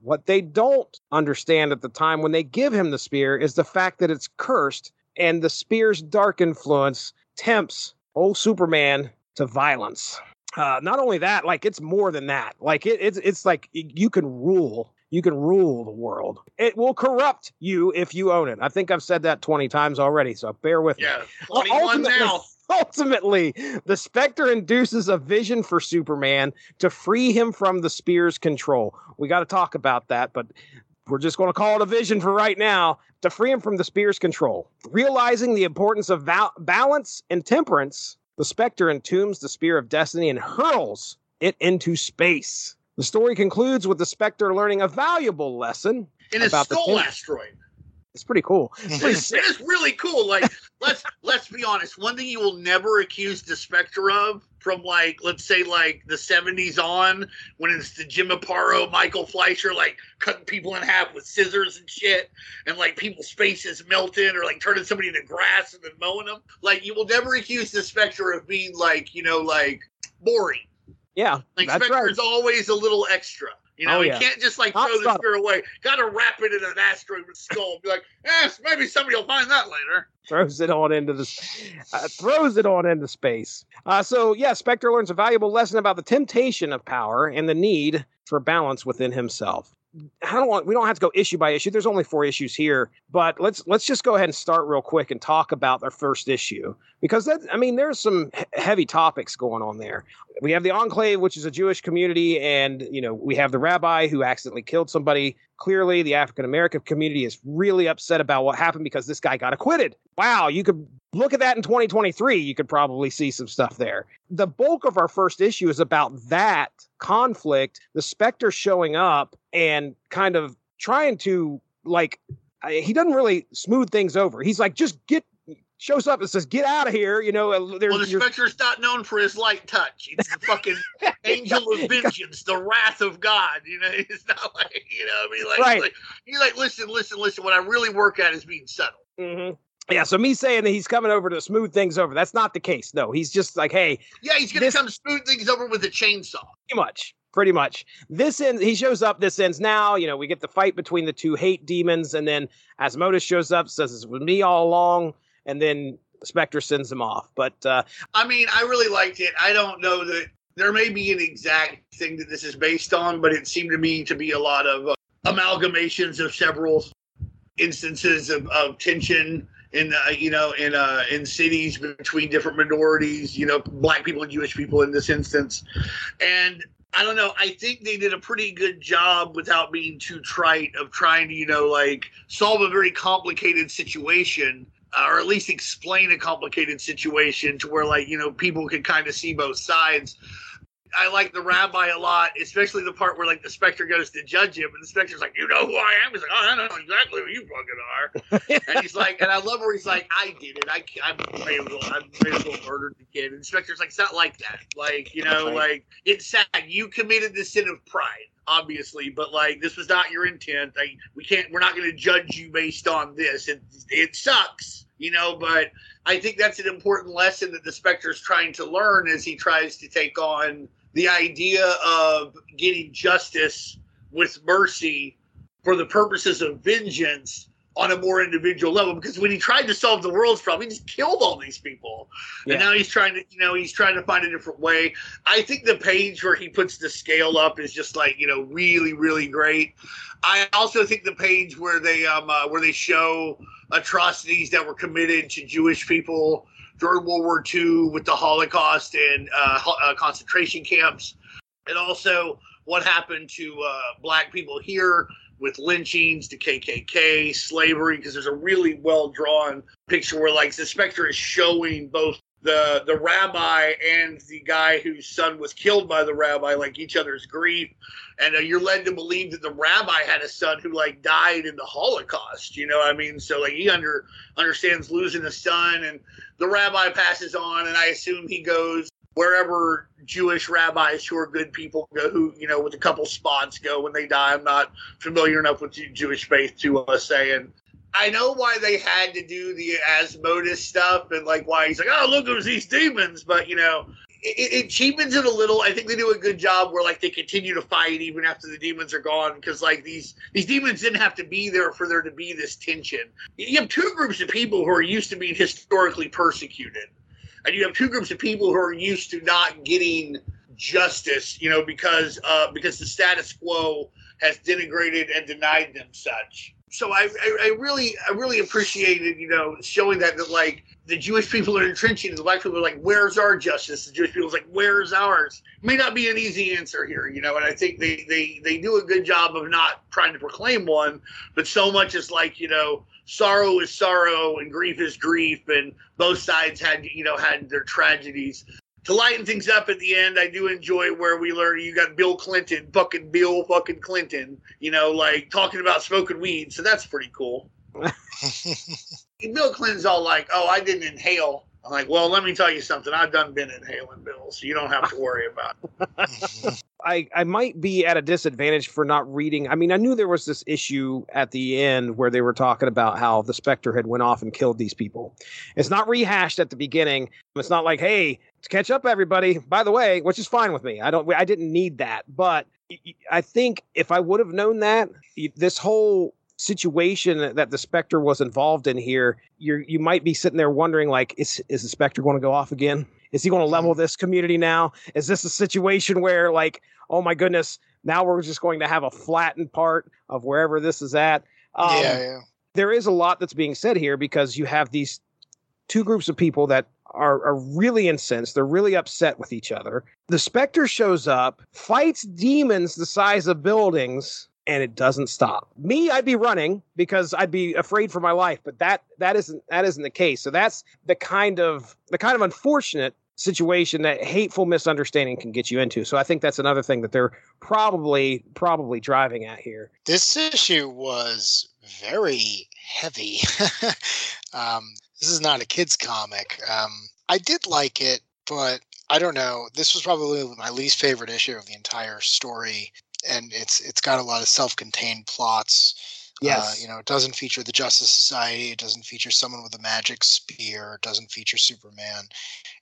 what they don't understand at the time when they give him the spear is the fact that it's cursed and the spear's dark influence tempts old Superman to violence. Uh, not only that, like it's more than that. Like it, it's it's like you can rule. You can rule the world. It will corrupt you if you own it. I think I've said that twenty times already, so bear with Yeah, me. 21 Ultimately- now. Ultimately, the Spectre induces a vision for Superman to free him from the spear's control. We got to talk about that, but we're just going to call it a vision for right now to free him from the spear's control. Realizing the importance of val- balance and temperance, the Spectre entombs the Spear of Destiny and hurls it into space. The story concludes with the Spectre learning a valuable lesson In a about the skull ten- asteroid. It's pretty cool. It's pretty It's, really cool. Like let's let's be honest. One thing you will never accuse the Spectre of from like let's say like the seventies on when it's the Jim Aparo, Michael Fleischer like cutting people in half with scissors and shit, and like people's faces melting or like turning somebody into grass and then mowing them. Like you will never accuse the Spectre of being like you know like boring. Yeah, Like that's Spectre right. is always a little extra. You know, Oh, you yeah. can't just like Not throw the subtle. spear away. Got to wrap it in an asteroid skull. and Be like, yes, maybe somebody will find that later. throws it on into the uh, throws it on into space. Uh, so yeah, Spectre learns a valuable lesson about the temptation of power and the need for balance within himself. I don't want we don't have to go issue by issue. There's only four issues here, but let's let's just go ahead and start real quick and talk about our first issue because that I mean there's some heavy topics going on there. We have the Enclave, which is a Jewish community, and you know we have the rabbi who accidentally killed somebody. Clearly, the African American community is really upset about what happened because this guy got acquitted. Wow, you could look at that in 2023. You could probably see some stuff there. The bulk of our first issue is about that conflict, the Spectre showing up and kind of trying to like. He doesn't really smooth things over. He's like, just get. Shows up and says, "Get out of here!" You know, there's Well, the Spectre's not known for his light touch. It's the fucking angel of vengeance, the wrath of God. You know, it's not like you know. what I mean, like, Right. like you're like, listen, listen, listen. What I really work at is being subtle. Mm-hmm. Yeah, so me saying that he's coming over to smooth things over, that's not the case. No, he's just like, hey, Yeah, he's gonna This- come smooth things over with a chainsaw. pretty much, pretty much. This ends, he shows up, this ends now. You know, we get the fight between the two hate demons, and then Azmodus shows up, says it's with me all along, and then Spectre sends them off. But uh, I mean, I really liked it. I don't know that there may be an exact thing that this is based on, but it seemed to me to be a lot of uh, amalgamations of several instances of, of tension in uh, you know in uh, in cities between different minorities, you know, black people and Jewish people in this instance, and. I don't know. I think they did a pretty good job without being too trite of trying to, you know, like solve a very complicated situation or at least explain a complicated situation to where like you know people can kind of see both sides. I like the rabbi a lot especially the part where like the Spectre goes to judge him and the Spectre's like you know who i am? He's like oh i know exactly who you fucking are. And he's like and i love where he's like i did it. I i may as well i may as well murdered the kid and the Spectre's like it's not like that. Like you know Right. like it's sad. You committed the sin of pride obviously but like this was not your intent. Like we can't we're not going to judge you based on this. It, it sucks you know but i think that's an important lesson that the spectre's trying to learn as he tries to take on the idea of getting justice with mercy for the purposes of vengeance on a more individual level because when he tried to solve the world's problem he just killed all these people. Yeah. and now he's trying to you know he's trying to find a different way. I think the page where he puts the scale up is just like you know really really great. I also think the page where they um uh, where they show atrocities that were committed to jewish people during world war ii with the holocaust and uh, ho- uh, concentration camps and also what happened to uh, black people here with lynchings, to KKK, slavery, because there's a really well drawn picture where like the Spectre is showing both the the rabbi and the guy whose son was killed by the rabbi like each other's grief. And uh, you're led to believe that the rabbi had a son who like died in the holocaust you know what i mean? So like he under understands losing a son and the rabbi passes on and i assume he goes wherever Jewish rabbis who are good people go, who you know, with a couple spots go when they die. I'm not familiar enough with Jewish faith to uh, say, and I know why they had to do the Azmodus stuff and like why he's like, oh look, it was these demons, but you know, it, it cheapens it a little. I think they do a good job where like they continue to fight even after the demons are gone because like these these demons didn't have to be there for there to be this tension. You have two groups of people who are used to being historically persecuted, and you have two groups of people who are used to not getting justice. You know because uh, because the status quo has denigrated and denied them such. So I, I, I really I really appreciated you know showing that that like the Jewish people are entrenching and the black people are like, where's our justice? The Jewish people is like, where's ours? May not be an easy answer here, you know, and I think they, they, they do a good job of not trying to proclaim one, but so much is like, you know, sorrow is sorrow and grief is grief and both sides had, you know, had their tragedies. To lighten things up at the end, I do enjoy where we learn you got Bill Clinton, fucking Bill fucking Clinton, you know, like talking about smoking weed. So that's pretty cool. Bill Clinton's all like, "Oh, I didn't inhale." I'm like, "Well, let me tell you something. I've done been inhaling, Bill, so you don't have to worry about it." I, I might be at a disadvantage for not reading. I mean, I knew there was this issue at the end where they were talking about how the Spectre had went off and killed these people. It's not rehashed at the beginning. It's not like, hey, catch up, everybody. By the way, which is fine with me. I don't. I didn't need that, but I think if I would have known that, this whole situation that the Spectre was involved in here, you you might be sitting there wondering, like, is is the Spectre going to go off again? Is he going to level this community now? Is this a situation where, like, oh my goodness, now we're just going to have a flattened part of wherever this is at? Um, yeah, yeah. There is a lot that's being said here because you have these two groups of people that are, are really incensed. They're really upset with each other. The Spectre shows up, fights demons the size of buildings, and it doesn't stop. Me, I'd be running because I'd be afraid for my life, but that that isn't that isn't the case. So that's the kind of the kind of unfortunate situation that hateful misunderstanding can get you into. So I think that's another thing that they're probably probably driving at here. This issue was very heavy. um, this is not a kids comic. Um, I did like it, but I don't know. This was probably my least favorite issue of the entire story and it's it's got a lot of self-contained plots. Uh, yes. Uh, you know, it doesn't feature the Justice Society. It doesn't feature someone with a magic spear. It doesn't feature Superman.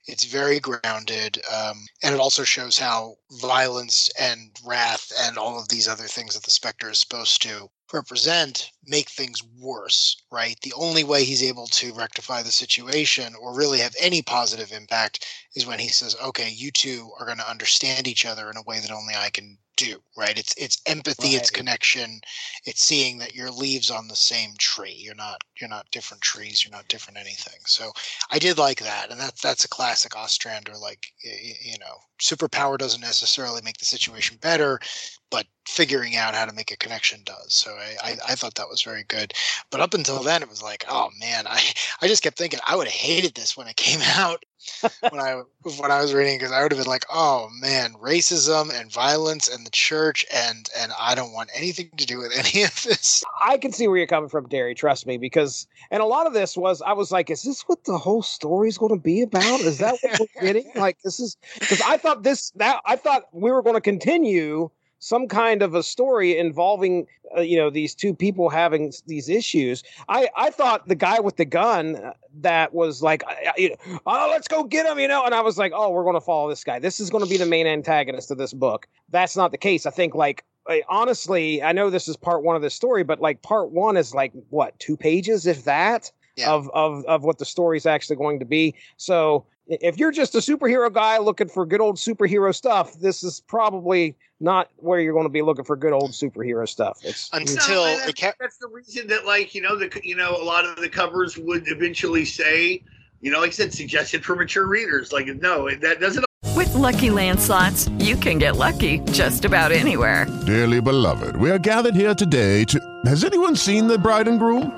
It's very grounded, um, and it also shows how violence and wrath and all of these other things that the Spectre is supposed to represent make things worse, right? The only way he's able to rectify the situation or really have any positive impact is when he says, "Okay, you two are going to understand each other in a way that only I can do right? It's it's empathy right. it's connection it's seeing that your leaves on the same tree you're not you're not different trees you're not different anything. So i did like that and that's that's a classic ostrander like you know superpower doesn't necessarily make the situation better but figuring out how to make a connection does. So I, I, I thought that was very good. But up until then it was like oh man i i just kept thinking i would have hated this when it came out when I when I was reading because I would have been like, oh man, racism and violence and the church and and I don't want anything to do with any of this. I can see where you're coming from, Darry. Trust me, because and a lot of this was I was like, is this what the whole story is going to be about? Is that what we're getting? Like this is because I thought this that I thought we were going to continue some kind of a story involving uh, you know these two people having these issues. I i thought the guy with the gun uh, that was like oh let's go get him you know? And i was like oh we're going to follow this guy. This is going to be the main antagonist of this book. That's not the case. I think like honestly i know this is part one of the story but like part one is like what two pages if that yeah. of of of what the story is actually going to be so if you're just a superhero guy looking for good old superhero stuff, this is probably not where you're going to be looking for good old superhero stuff. It's until no, that's, ca- that's the reason that, like you know, the you know a lot of the covers would eventually say, you know, like I said, suggested for mature readers. Like no, that doesn't. With Lucky Land slots, you can get lucky just about anywhere. Dearly beloved, we are gathered here today to. Has anyone seen the bride and groom?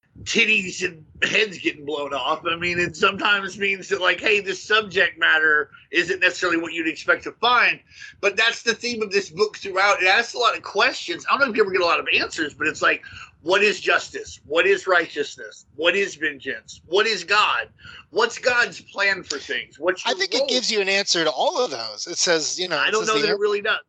titties and heads getting blown off. I mean, it sometimes means that, like, hey, this subject matter isn't necessarily what you'd expect to find. But that's the theme of this book throughout. It asks a lot of questions. I don't know if you ever get a lot of answers, but it's like, what is justice? What is righteousness? What is vengeance? What is God? What's God's plan for things? What's I think it gives you an answer to all of those. It says, you know, I don't know the that it really does.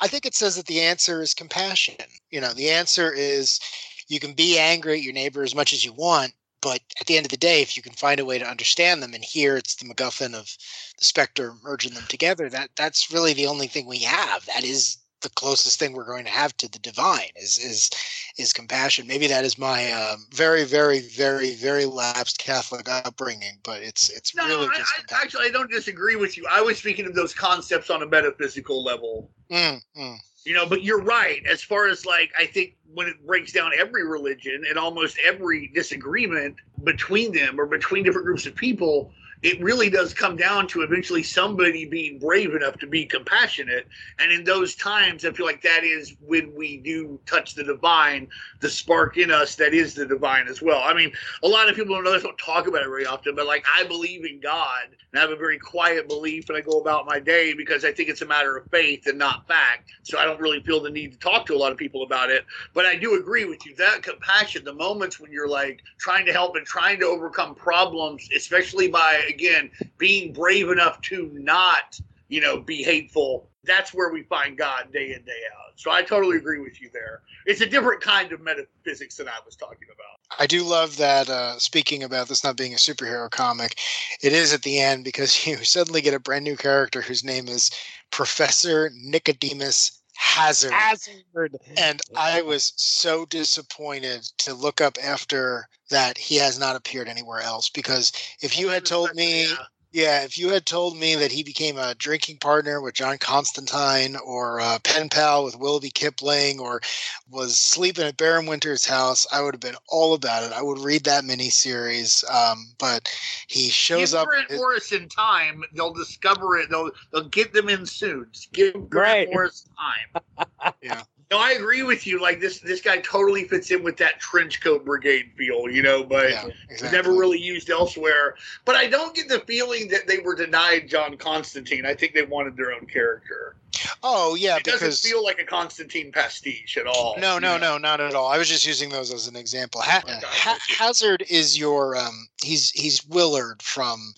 I think it says that the answer is compassion. You know, the answer is you can be angry at your neighbor as much as you want, but at the end of the day, if you can find a way to understand them, and here it's the MacGuffin of the Spectre merging them together, that that's really the only thing we have. That is the closest thing we're going to have to the divine is is is compassion. Maybe that is my um, very, very, very, very lapsed Catholic upbringing, but it's it's No, really I, just I, actually, I don't disagree with you. I was speaking of those concepts on a metaphysical level. Mm, mm. You know, but you're right. As far as like, I think when it breaks down every religion and almost every disagreement between them or between different groups of people, it really does come down to eventually somebody being brave enough to be compassionate. And in those times, I feel like that is when we do touch the divine, the spark in us that is the divine as well. I mean, a lot of people don't know this, don't talk about it very often, but like I believe in God and I have a very quiet belief and I go about my day because I think it's a matter of faith and not fact. So I don't really feel the need to talk to a lot of people about it. But I do agree with you. That compassion, the moments when you're like trying to help and trying to overcome problems, especially by again being brave enough to not, you know, be hateful. That's where we find God day in, day out. So I totally agree with you there. It's a different kind of metaphysics than I was talking about. I do love that. Uh, speaking about this not being a superhero comic, it is at the end because you suddenly get a brand new character whose name is Professor Nicodemus Hazard. Hazard. And I was so disappointed to look up after that he has not appeared anywhere else because if you had told me yeah, if you had told me that he became a drinking partner with John Constantine or a pen pal with Willoughby Kipling or was sleeping at Baron Winter's house, I would have been all about it. I would read that miniseries. Um, but he shows Give up. Grant Morrison time, they'll discover it. They'll they'll get them in soon. Just give Grant Right. Morrison time. yeah. No, I agree with you. Like this, this guy totally fits in with that trench coat brigade feel, you know. But Yeah, it's never really used elsewhere. But I don't get the feeling that they were denied John Constantine. I think they wanted their own character. Oh yeah, It because doesn't feel like a Constantine pastiche at all. No, no, no, not at all. I was just using those as an example. Ha- ha- Hazard is your um he's he's Willard from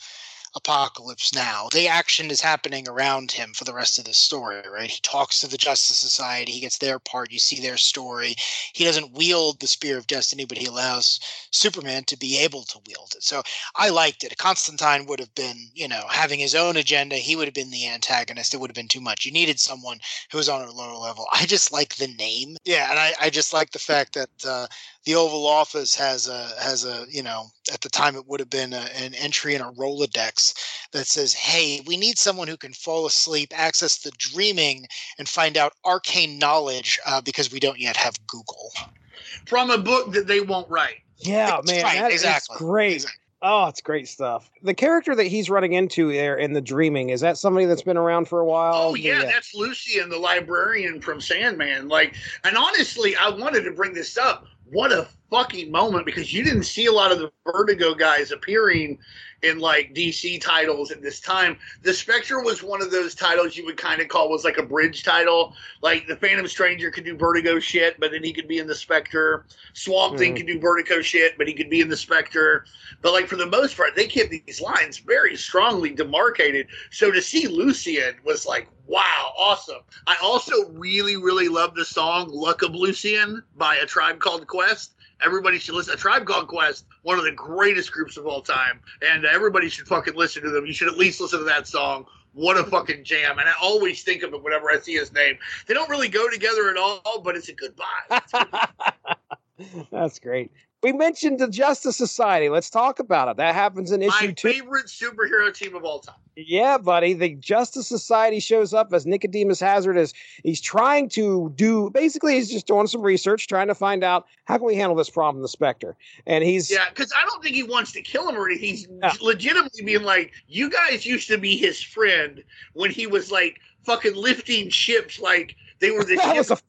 Apocalypse Now. The action is happening around him for the rest of the story, right? He talks to the Justice Society, he gets their part, you see their story. He doesn't wield the spear of destiny, but he allows Superman to be able to wield it. So I liked it. Constantine would have been, you know, having his own agenda. He would have been the antagonist. It would have been too much. You needed someone who was on a lower level. I just like the name. Yeah, and I, I just like the fact that uh, the Oval Office has a has a you know at the time it would have been a, an entry in a Rolodex that says, "Hey, we need someone who can fall asleep, access the dreaming, and find out arcane knowledge uh, because we don't yet have Google." From a book that they won't write. Yeah, That's man, right, that is exactly, great. Oh, it's great stuff. The character that he's running into there in the Dreaming is that somebody that's been around for a while? Oh yeah, that's Lucien, the librarian from Sandman. Like, and honestly, I wanted to bring this up. What a fucking moment because you didn't see a lot of the Vertigo guys appearing in like DC titles at this time. The Spectre was one of those titles you would kind of call was like a bridge title. Like the Phantom Stranger could do Vertigo shit, but then he could be in the Spectre. Swamp Thing Mhm. could do Vertigo shit, but he could be in the Spectre. But like for the most part, they kept these lines very strongly demarcated. So to see Lucien was like, wow, awesome. I also really, really love the song Luck of Lucien by a tribe called Quest. Everybody should listen. A Tribe Called Quest, one of the greatest groups of all time, and everybody should fucking listen to them. You should at least listen to that song. What a fucking jam! And I always think of it whenever I see his name. They don't really go together at all, but it's a good vibe. That's great. We mentioned the Justice Society. Let's talk about it. That happens in issue My two. favorite superhero team of all time. Yeah, buddy. The Justice Society shows up as Nicodemus Hazard is he's trying to do basically he's just doing some research, trying to find out how can we handle this problem, the Spectre. And he's Yeah, because I don't think he wants to kill him or anything. He's legitimately being like, you guys used to be his friend when he was like fucking lifting ships like they were the That was ships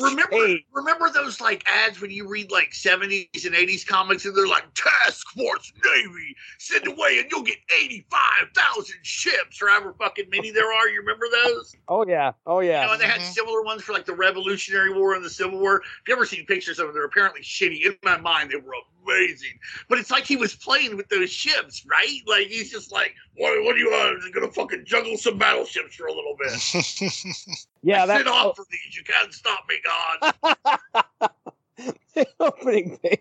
Remember, remember those like ads when you read like 70s and 80s comics and they're like Task Force Navy, send away and you'll get 85,000 ships or however fucking many there are. You remember those? Oh yeah. Oh yeah. You know, and they had mm-hmm. similar ones for like the Revolutionary War and the Civil War. If you ever seen pictures of them, they're apparently shitty. In my mind, they were amazing. But it's like he was playing with those ships, right? Like he's just like, what, what do you want? I'm gonna fucking juggle some battleships for a little bit. yeah, I that sit off for these. You can't stop me, God. the opening page.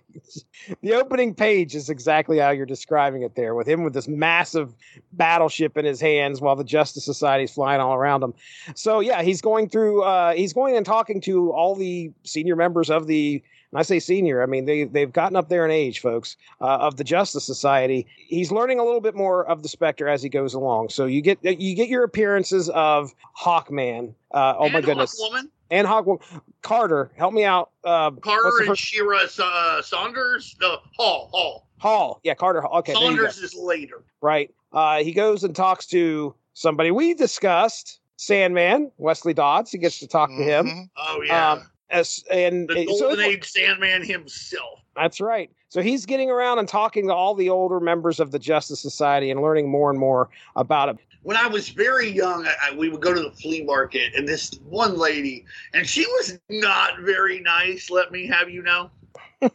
The opening page is exactly how you're describing it there, with him with this massive battleship in his hands while the Justice Society is flying all around him. So yeah, he's going through. Uh, he's going and talking to all the senior members of the. And I say senior, I mean they they've gotten up there in age, folks, uh, of the Justice Society. He's learning a little bit more of the Spectre as he goes along. So you get you get your appearances of Hawkman. Uh, oh my And goodness. Hawkwoman. And Hawkwoman. Carter, help me out. Uh, Carter and first- Shira uh, Saunders. The Hall. Hall. Hall. Yeah, Carter Hall. Okay, there you go. Saunders is later. right? Uh, he goes and talks to somebody we discussed, Sandman, Wesley Dodds. He gets to talk to him. Oh yeah. Um, as, and the uh, so Golden Age Sandman himself. that's right. So he's getting around and talking to all the older members of the Justice Society and learning more and more about it. when I was very young, I, I, we would go to the flea market, and this one lady, and she was not very nice. Let me have you know,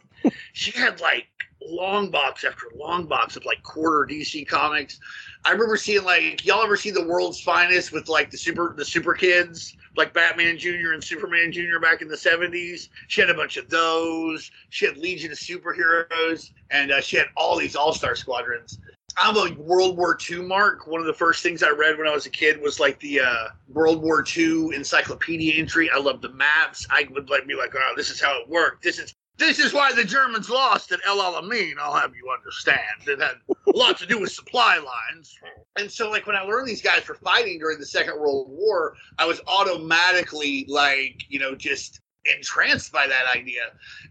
she had like long box after long box of like quarter DC comics. I remember seeing like y'all ever see the World's Finest with like the super the super kids like Batman Jr. and Superman Jr. back in the seventies. She had a bunch of those. She had Legion of Superheroes, and uh, she had all these All Star squadrons. I'm a World War II mark. One of the first things I read when I was a kid was like the uh, World War II encyclopedia entry. I loved the maps. I would like be like, oh, this is how it worked. This is this is why the Germans lost at El Alamein. I'll have you understand. It had a lot to do with supply lines. And so, like when I learned these guys were fighting during the Second World War, I was automatically like, you know, just entranced by that idea.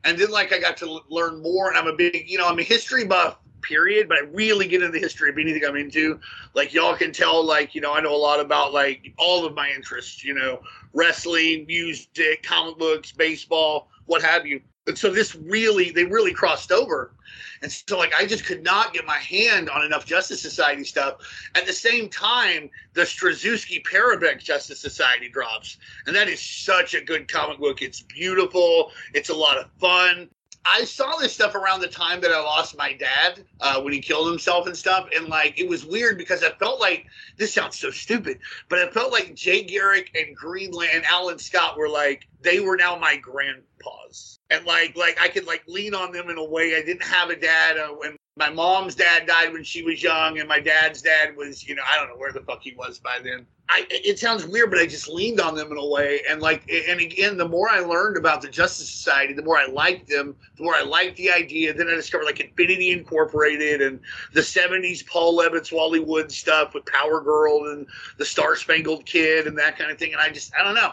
And then like I got to l- learn more, and I'm a big, you know, I'm a history buff period, but I really get into the history of anything I'm into. Like y'all can tell, like, you know, I know a lot about like all of my interests, you know, wrestling, music, comic books, baseball, what have you. And so this really, they really crossed over. And so, like, I just could not get my hand on enough Justice Society stuff. At the same time, the Straczynski Parabek Justice Society drops. And that is such a good comic book. It's beautiful, it's a lot of fun. I saw this stuff around the time that I lost my dad uh, when he killed himself and stuff, and like it was weird because I felt like this sounds so stupid, but I felt like Jay Garrick and Greenland and Alan Scott were like they were now my grandpas, and like like I could like lean on them in a way I didn't have a dad uh, when my mom's dad died when she was young, and my dad's dad was you know I don't know where the fuck he was by then. I, it sounds weird, but I just leaned on them in a way. And like, and again, the more I learned about the Justice Society, the more I liked them, the more I liked the idea. Then I discovered like Infinity Incorporated and the 70s Paul Levitz, Wally Wood stuff with Power Girl and the Star Spangled Kid and that kind of thing. And I just, I don't know.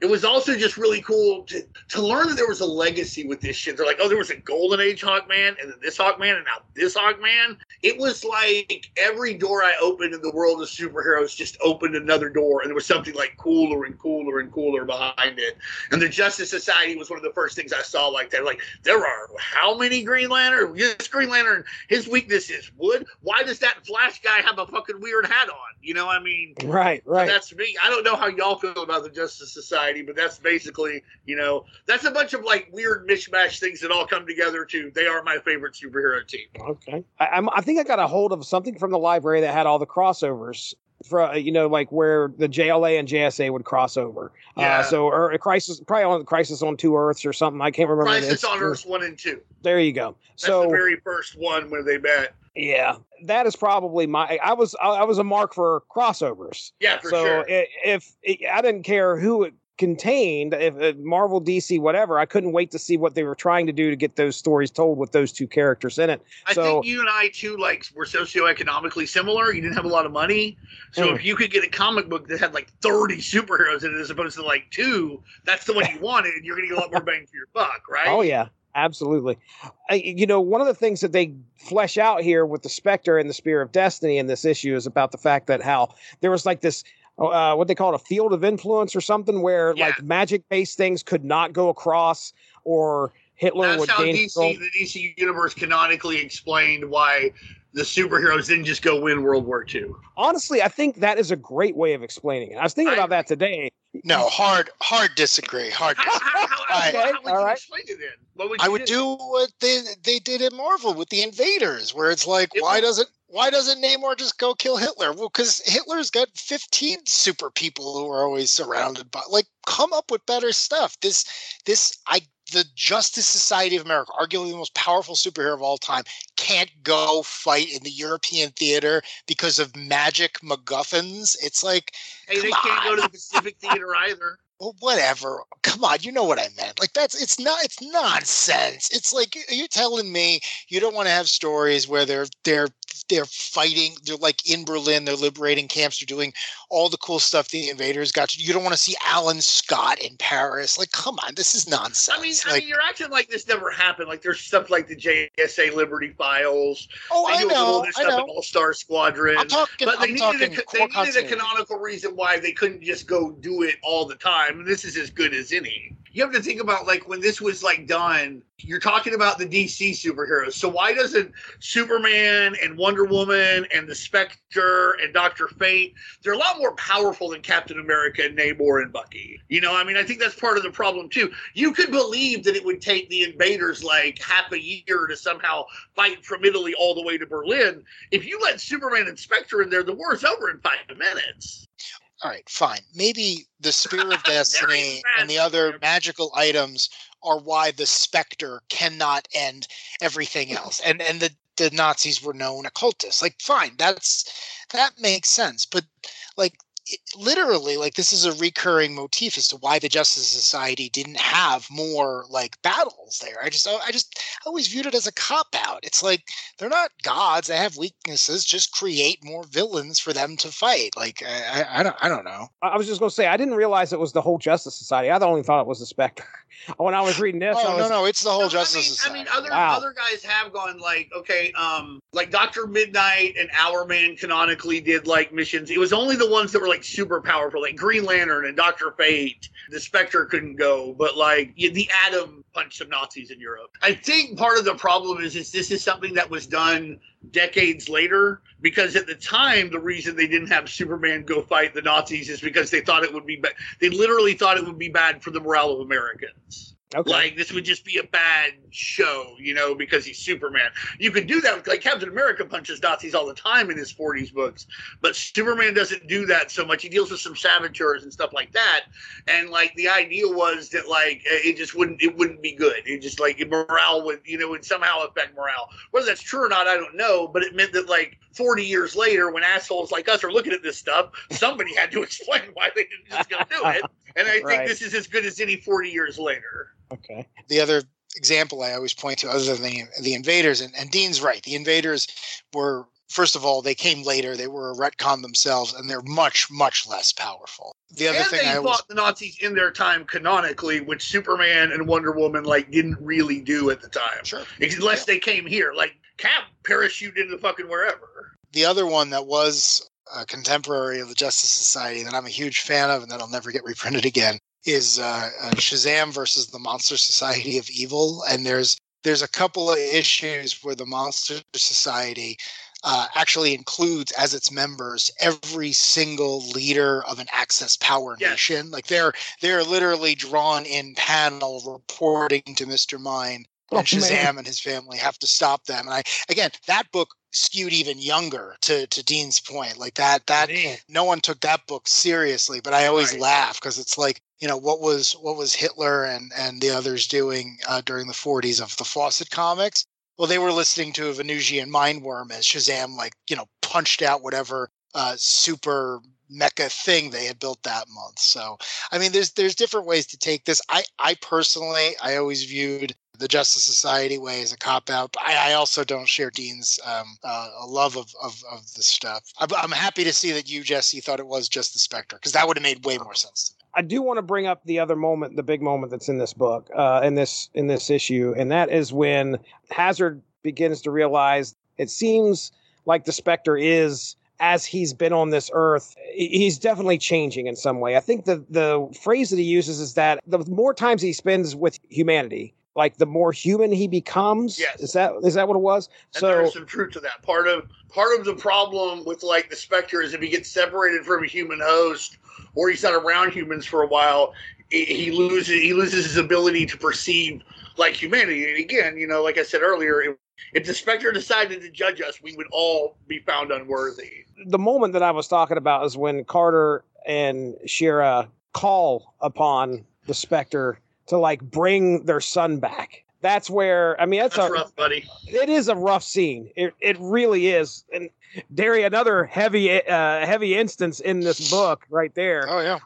It was also just really cool to, to learn that there was a legacy with this shit. They're like, oh, there was a Golden Age Hawkman, and then this Hawkman, and now this Hawkman. It was like every door I opened in the world of superheroes just opened another door, and there was something like cooler and cooler and cooler behind it. And the Justice Society was one of the first things I saw like that. Like, there are how many Green Lantern? This Green Lantern, his weakness is wood. Why does that Flash guy have a fucking weird hat on? You know, I mean, Right, right. that's me. I don't know how y'all feel about the Justice Society, but that's basically, you know, that's a bunch of like weird mishmash things that all come together to they are my favorite superhero team. Okay. I, I'm, I think I got a hold of something from the library that had all the crossovers. For you know, like where the JLA and JSA would cross over. Yeah. Uh, so, or a crisis, probably on crisis on two Earths or something. I can't remember. Crisis on Earth one and two. There you go. That's so the very first one where they met. Yeah, that is probably my. I was I was a mark for crossovers. Yeah, for so sure. i- if, I didn't care who it contained, if uh, Marvel, DC, whatever, I couldn't wait to see what they were trying to do to get those stories told with those two characters in it. I so think you and I too like were socioeconomically similar. You didn't have a lot of money, so Mm. if you could get a comic book that had like thirty superheroes in it as opposed to like two, that's the one you wanted. and You're gonna get a lot more bang for your buck, right? Oh yeah, absolutely. I, you know, one of the things that they flesh out here with the Spectre and the Spear of Destiny in this issue is about the fact that how there was like this uh, what they call it a field of influence or something, where like magic based things could not go across, or Hitler That's would how gain control. The DC universe canonically explained why the superheroes didn't just go win World War II. Honestly, I think that is a great way of explaining it. I was thinking about that today. No, hard, hard disagree. Hard disagree. I- How would you explain it then? What would you I would do what they they did at Marvel with the Invaders, where it's like, why doesn't why doesn't Namor just go kill Hitler? Well, because Hitler's got fifteen super people who are always surrounded by. Like, come up with better stuff. This this I the Justice Society of America, arguably the most powerful superhero of all time, can't go fight in the European theater because of magic MacGuffins. It's like, Hey, they can't go to the Pacific Theater either. Well, whatever. Come on, you know what I meant. Like that's it's not it's nonsense. It's like you're telling me you don't want to have stories where they're they're they're fighting. They're like in Berlin. They're liberating camps. They're doing all the cool stuff the invaders got. You don't want to see Alan Scott in Paris. Like, come on, this is nonsense. I mean, I mean, you're acting like this never happened. Like there's stuff like the JSA Liberty Files. Oh, I do a little know, of this I stuff know. All Star Squadron. I'm talking- but they I'm needed, talking a, they needed a canonical reason why they couldn't just go do it all the time. And this is as good as any. You have to think about like when this was like done. You're talking about the DC superheroes. So why doesn't Superman and Wonder Woman and the Spectre and Doctor Fate? They're a lot more powerful than Captain America and Namor and Bucky. You know, I mean, I think that's part of the problem too. You could believe that it would take the invaders like half a year to somehow fight from Italy all the way to Berlin. If you let Superman and Spectre in there, the war's over in five minutes. All right, fine. Maybe the Spear of Destiny and the other magical items are why the Spectre cannot end everything else. And and the the Nazis were known occultists. Like, fine, that's that makes sense. But like it, literally, like this is a recurring motif as to why the Justice Society didn't have more like battles there. I just I just I always viewed it as a cop out. It's like they're not gods; they have weaknesses. Just create more villains for them to fight. Like I, I, I don't I don't know. I I was just going to say, I didn't realize it was the whole Justice Society. I only thought it was the Spectre. When I was reading this, I Oh was, no, no, it's the whole Justice I Society. I mean, other Wow. other guys have gone like, okay, um, like Doctor Midnight and Hourman canonically did like missions. It was only the ones that were like super powerful, like Green Lantern and Doctor Fate. The Spectre couldn't go, but like the Atom punched some Nazis in Europe. I think part of the problem is, is this is something that was done decades later because at the time the reason they didn't have Superman go fight the Nazis is because they thought it would be ba- they literally thought it would be bad for the morale of Americans. Okay. Like this would just be a bad show, you know, because he's Superman. You can do that with like Captain America punches Nazis all the time in his 40s books, but Superman doesn't do that so much. He deals with some saboteurs and stuff like that. And like the idea was that like it just wouldn't it wouldn't be good. It just like morale would you know would somehow affect morale. Whether that's true or not, I don't know. But it meant that like 40 years later, when assholes like us are looking at this stuff, somebody had to explain why they didn't just go do it. And I think Right. this is as good as any 40 years later. Okay. the other example I always point to, other than the, the invaders, and, and Dean's right. The invaders were, first of all, they came later. They were a retcon themselves, and they're much, much less powerful. The other and thing they I fought always, the Nazis in their time canonically, which Superman and Wonder Woman like didn't really do at the time. Sure. Unless they came here, like Cap parachuted into fucking wherever. the other one that was a contemporary of the Justice Society that I'm a huge fan of, and that'll never get reprinted again, is uh, uh, Shazam versus the Monster Society of Evil. And there's there's a couple of issues where the Monster Society uh, actually includes as its members every single leader of an Axis Power nation. Like they're they're literally drawn in panel reporting to Mister Mind. Oh, And Shazam man. and his family have to stop them. And I again, that book skewed even younger to to Dean's point. Like that that no one took that book seriously. But I always laugh because it's like you know what was what was Hitler and and the others doing uh, during the 40s of the Fawcett comics. Well, they were listening to a Venusian mindworm as Shazam, like you know, punched out whatever uh, super mecha thing they had built that month. So, I mean, there's there's different ways to take this. I I personally, I always viewed the Justice Society way as a cop out. I, I also don't share Dean's um, uh, love of, of of the stuff. I'm, I'm happy to see that you, Jesse, thought it was just the Spectre because that would have made way more sense to me. I do want to bring up the other moment, the big moment that's in this book, uh, in this in this issue, and that is when Hazard begins to realize it seems like the Spectre is as he's been on this earth, he's definitely changing in some way. I think the the phrase that he uses is that the more times he spends with humanity, like the more human he becomes. Yes. Is that is that what it was? And so there's some truth to that. Part of part of the problem with like the Spectre is if he gets separated from a human host or he's not around humans for a while, he, loses he loses his ability to perceive like humanity. And again, you know, like I said earlier, if, if the Spectre decided to judge us, we would all be found unworthy. the moment that I was talking about is when Carter and Shira call upon the Spectre to like bring their son back. That's where I mean that's, That's a rough, buddy. it is a rough scene. It it really is. And Darry, another heavy uh heavy instance in this book right there. Oh yeah.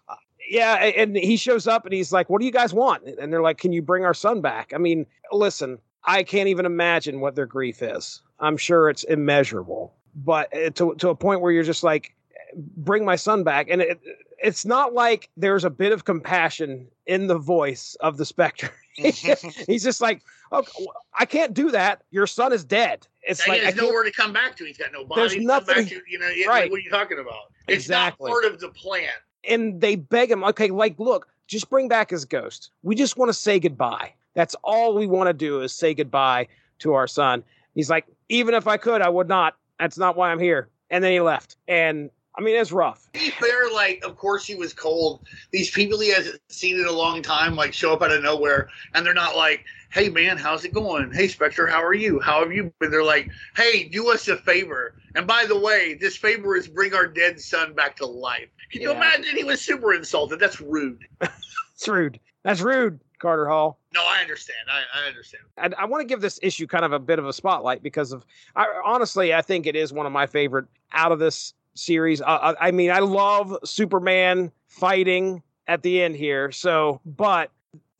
Yeah, and he shows up and he's like, "What do you guys want?" And they're like, "Can you bring our son back?" I mean, listen, I can't even imagine what their grief is. I'm sure it's immeasurable, but uh, to to a point where you're just like, "Bring my son back," and it, it's not like there's a bit of compassion in the voice of the Spectre. he's just like, "Okay, I can't do that. Your son is dead." It's And like he I has can't- nowhere to come back to. He's got no body. There's nothing- to, you know, yeah, Right. what are you talking about? It's Exactly. not part of the plan. and they beg him, okay, like, look, just bring back his ghost. We just want to say goodbye. That's all we want to do is say goodbye to our son. He's like, even if I could, I would not. That's not why I'm here. And then he left. And I mean, it's rough. To be fair, like, of course he was cold. These people he hasn't seen in a long time, like, show up out of nowhere, and they're not like, "Hey, man, how's it going? Hey, Spectre, how are you? How have you been?" They're like, "Hey, do us a favor." And by the way, this favor is bring our dead son back to life. Can you imagine? He was super insulted. That's rude. It's rude. That's rude, Carter Hall. No, I understand. I, I understand. And I want to give this issue kind of a bit of a spotlight because of, I, honestly, I think it is one of my favorite out of this series. I, I, mean, I love Superman fighting at the end here. So, but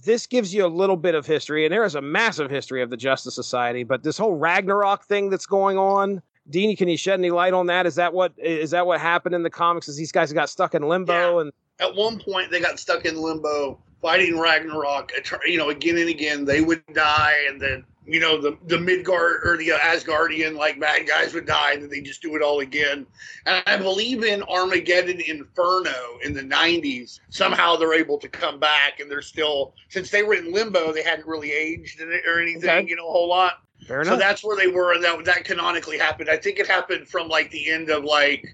this gives you a little bit of history, and there is a massive history of the Justice Society. But this whole Ragnarok thing that's going on, Deanie, can you shed any light on that? Is that what is that what happened in the comics? Is these guys got stuck in limbo and At one point, they got stuck in limbo fighting Ragnarok. You know, again and again, they would die, and then you know the the Midgard or the Asgardian like bad guys would die, and then they just do it all again. And I believe in Armageddon Inferno in the '90s. Somehow they're able to come back, and they're still since they were in limbo, they hadn't really aged in it or anything, Okay. you know, a whole lot. Fair So that's where they were, and that that canonically happened. I think it happened from like the end of like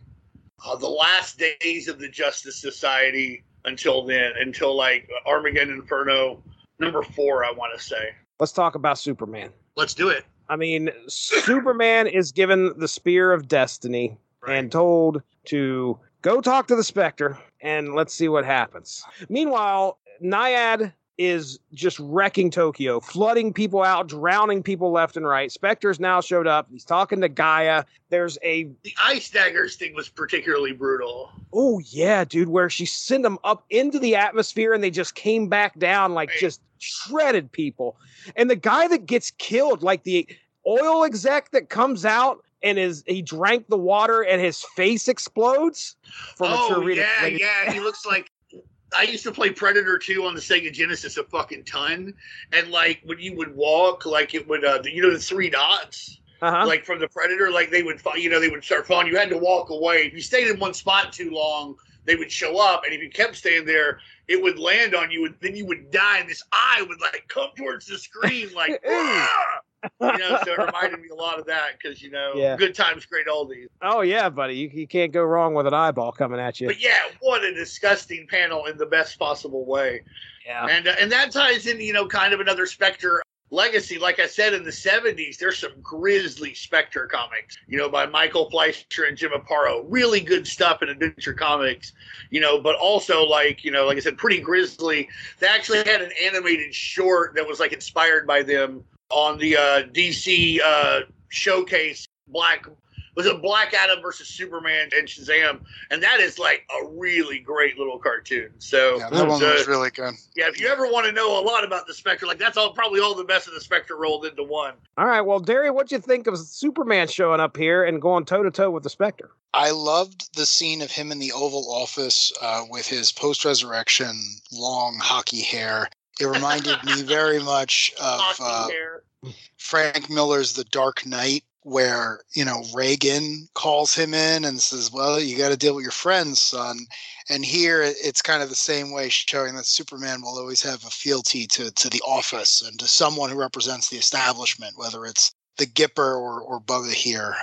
uh, the last days of the Justice Society until then, until like Armageddon Inferno number four, I want to say. Let's talk about Superman. Let's do it. I mean, Superman is given the spear of destiny and told to go talk to the Spectre and let's see what happens. Meanwhile, Naiad is just wrecking Tokyo, flooding people out, drowning people left and right. Spectre's now showed up. He's talking to Gaia. There's a The ice daggers thing was particularly brutal. oh yeah, dude, where she sent them up into the atmosphere and they just came back down like just shredded people. And the guy that gets killed, like the oil exec that comes out and is he drank the water and his face explodes. For oh yeah, yeah. He looks like. I used to play Predator 2 on the Sega Genesis a fucking ton, and like when you would walk, like it would, uh, you know, the three dots. Uh-huh. like from the predator like they would you know they would start falling you had to walk away if you stayed in one spot too long they would show up and if you kept staying there it would land on you and then you would die and this eye would like come towards the screen like "Ah!" You know so it reminded me a lot of that because you know Yeah. good times great oldies Oh yeah, buddy. You, you can't go wrong with an eyeball coming at you. but yeah what a disgusting panel in the best possible way Yeah. and uh, and that ties in you know kind of another Spectre legacy like i said in the 70s there's some grisly Spectre comics you know by michael fleischer and jim aparo really good stuff in adventure comics you know but also like you know like i said pretty grisly they actually had an animated short that was like inspired by them on the uh dc uh showcase black was it Black Adam versus Superman and Shazam, and that is like a really great little cartoon. So Yeah, that one uh, was really good. yeah, if you ever want to know a lot about the Spectre, like that's all probably all the best of the Spectre rolled into one. All right, well, Darry, what'd you think of Superman showing up here and going toe to toe with the Spectre? I loved the scene of him in the Oval Office uh, with his post resurrection long hockey hair. It reminded me very much of uh. Frank Miller's The Dark Knight, where you know Reagan calls him in and says, "Well, you got to deal with your friends, son." And here it's kind of the same way, showing that Superman will always have a fealty to to the office and to someone who represents the establishment, whether it's the Gipper or or here.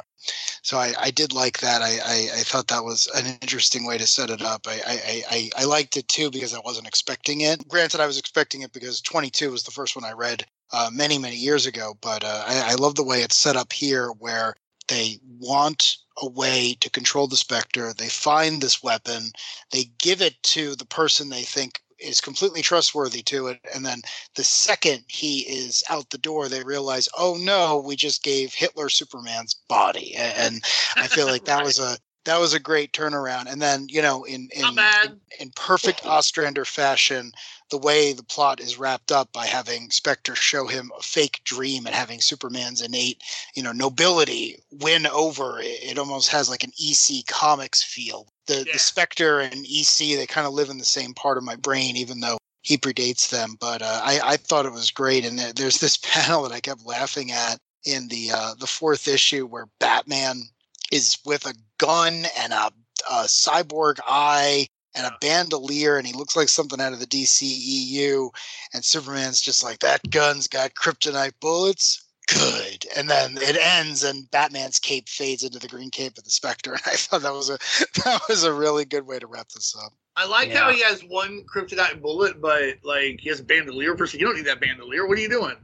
So I, I did like that. I, I, I thought that was an interesting way to set it up. I, I, I, I liked it too because I wasn't expecting it. Granted, I was expecting it because 22 was the first one I read uh, many many years ago. But uh, I, I love the way it's set up here, where they want a way to control the Spectre. They find this weapon, they give it to the person they think is completely trustworthy to it. And then the second he is out the door, they realize, oh no, we just gave Hitler Superman's body. And I feel like that was a that was a great turnaround. And then, you know, in in, in, in perfect Ostrander fashion, the way the plot is wrapped up by having Spectre show him a fake dream and having Superman's innate, you know, nobility win over. It, it almost has like an EC comics feel. The yeah. the Spectre and EC they kind of live in the same part of my brain, even though he predates them. But uh, I I thought it was great, and there's this panel that I kept laughing at in the uh, the fourth issue where Batman is with a gun and a, a cyborg eye and a bandolier, and he looks like something out of the DCEU. And Superman's just like, that gun's got kryptonite bullets. Good. And then it ends, and Batman's cape fades into the green cape of the Spectre. And I thought that was a that was a really good way to wrap this up. I like yeah. how he has one kryptonite bullet, but like he has a bandolier. Person, you don't need that bandolier. What are you doing?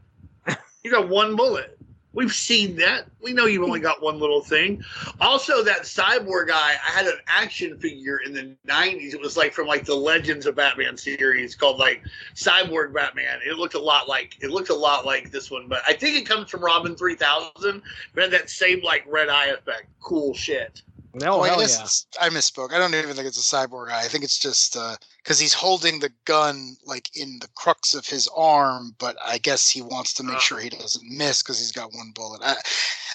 you got one bullet. We've seen that. We know you've only got one little thing. Also, that cyborg guy, I had an action figure in the 90s. It was like from like the Legends of Batman series called like Cyborg Batman. It looked a lot like it looked a lot like this one, but I think it comes from Robin 3000, but had that same like red eye effect. Cool shit. No, oh, I, guess yeah. I misspoke. I don't even think it's a cyborg guy. I think it's just because uh, he's holding the gun like in the crux of his arm, but I guess he wants to make sure he doesn't miss because he's got one bullet. I,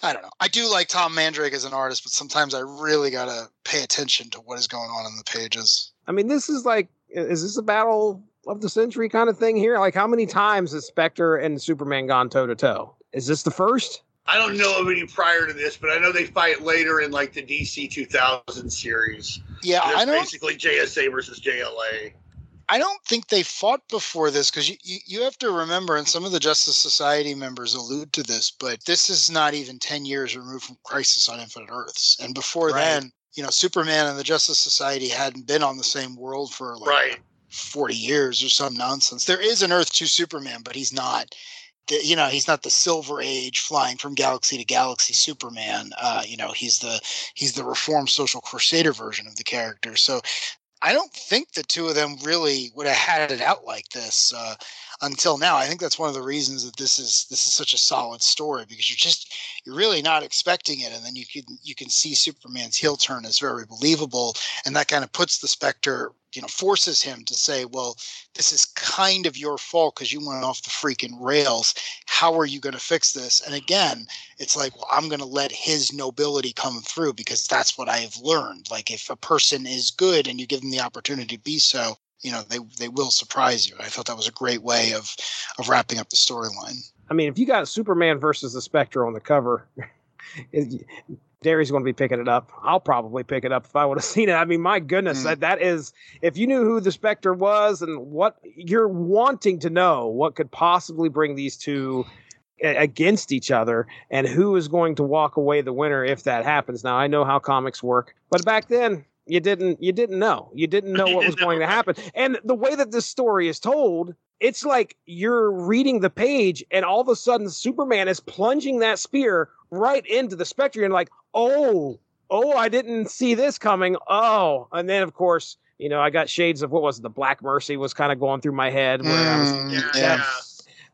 I don't know. I do like Tom Mandrake as an artist, but sometimes I really gotta pay attention to what is going on in the pages. I mean, this is like, is this a battle of the century kind of thing here? Like, how many times has Spectre and Superman gone toe to toe? Is this the first? I don't know of any prior to this, but I know they fight later in like the DC 2000 series. Yeah, I know. Basically, JSA versus JLA. I don't think they fought before this because you, you, you have to remember, and some of the Justice Society members allude to this, but this is not even 10 years removed from Crisis on Infinite Earths. And before right. then, you know, Superman and the Justice Society hadn't been on the same world for like right. 40 years or some nonsense. There is an Earth 2 Superman, but he's not the, you know he's not the silver age flying from galaxy to galaxy superman uh, you know he's the he's the reformed social crusader version of the character. So i don't think the two of them really would have had it out like this uh, until now i think that's one of the reasons that this is this is such a solid story because you're just you're really not expecting it and then you can you can see superman's heel turn is very believable and that kind of puts the spectre you know forces him to say well this is kind of your fault because you went off the freaking rails. How are you going to fix this? And again it's like well i'm going to let his nobility come through because that's what i have learned. Like if a person is good and you give them the opportunity to be so you know they they will surprise you i thought that was a great way of of wrapping up the storyline i mean if you got superman versus the spectre on the cover Darry's going to be picking it up. I'll probably pick it up if I would have seen it. I mean, my goodness, mm. that, that is, if you knew who the Spectre was and what you're wanting to know, what could possibly bring these two against each other and who is going to walk away the winner if that happens. Now, I know how comics work, but back then, you didn't you didn't know you didn't know what was going to happen and the way that this story is told it's like you're reading the page and all of a sudden superman is plunging that spear right into the spectre and like oh, oh, I didn't see this coming. Oh, and then of course, you know, I got shades of what was it, the Black Mercy was kind of going through my head where mm, I was, mm, yeah.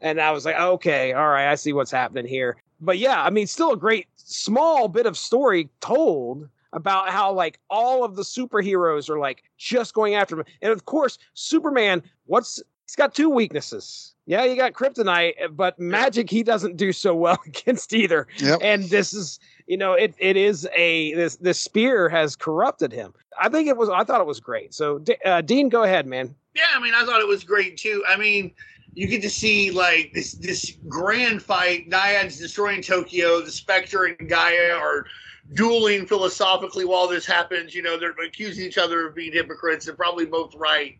and I was like, okay, all right, I see what's happening here. But yeah, I mean, still a great small bit of story told about how like all of the superheroes are like just going after him. And of course, Superman, what's he's got two weaknesses. Yeah, you got kryptonite, but magic he doesn't do so well against either. Yep. And this is you know, it it is a this this spear has corrupted him. I think it was. I thought it was great. So, uh, Dean, go ahead, man. Yeah, I mean, I thought it was great too. I mean, you get to see like this this grand fight. Naiad's destroying Tokyo. The Spectre and Gaia are dueling philosophically while this happens. You know, they're accusing each other of being hypocrites. They're probably both right.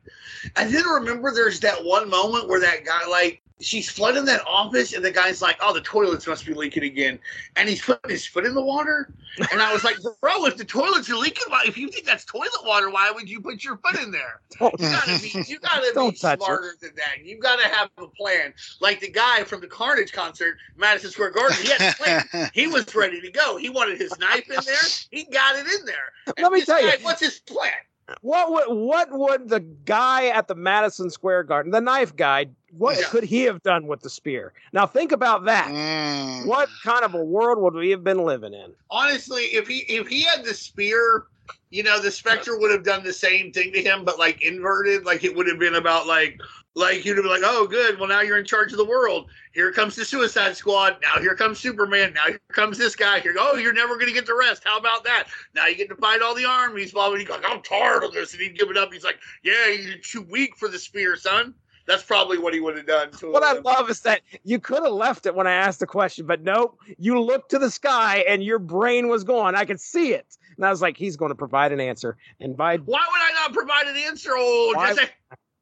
And then remember, there's that one moment where that guy like she's flooding that office, and the guy's like, "Oh, the toilets must be leaking again," and he's putting his foot in the water. And I was like, "Bro, if the toilets are leaking, why? If you think that's toilet water, why would you put your foot in there? You gotta be, you gotta be touch it. smarter than that. You gotta have a plan. Like the guy from the Carnage concert, Madison Square Garden, he had a plan. he was ready to go. He wanted his knife in there. He got it in there. And Let me tell you. what's his plan? What would what would the guy at the Madison Square Garden, the knife guy, what Yeah. could he have done with the spear? Now think about that. Mm. What kind of a world would we have been living in? honestly, if he if he had the spear, you know, the Spectre would have done the same thing to him, but like inverted. Like it would have been about like like you'd be like, oh, good. Well, now you're in charge of the world. Here comes the Suicide Squad. Now here comes Superman. Now here comes this guy. Here, oh, you're never gonna get the rest. How about that? Now you get to fight all the armies. Blah blah. He's like, I'm tired of this, and he'd give it up. He's like, yeah, you're too weak for the spear, son. That's probably what he would have done. To What I love is that you could have left it when I asked the question, but nope. You looked to the sky and your brain was gone. I could see it. And I was like, he's going to provide an answer. And by Why would I not provide an answer, old Why- Jesse?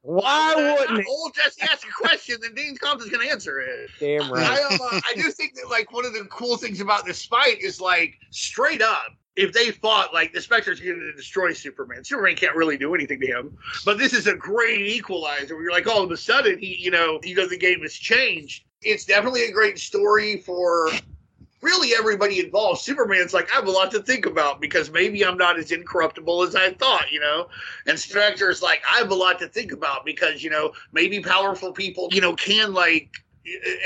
Why wouldn't? Old Jesse asked a question, then Dean Compton's going to answer it. Damn right. I, um, uh, I do think that like one of the cool things about this fight is like straight up. If they fought like the Spectre's going to destroy Superman, Superman can't really do anything to him. But this is a great equalizer. Where you're like, all of a sudden, he, you know, you know, the game has changed. It's definitely a great story for really everybody involved. Superman's like, I have a lot to think about because maybe I'm not as incorruptible as I thought, you know. And Spectre's like, I have a lot to think about because you know maybe powerful people, you know, can like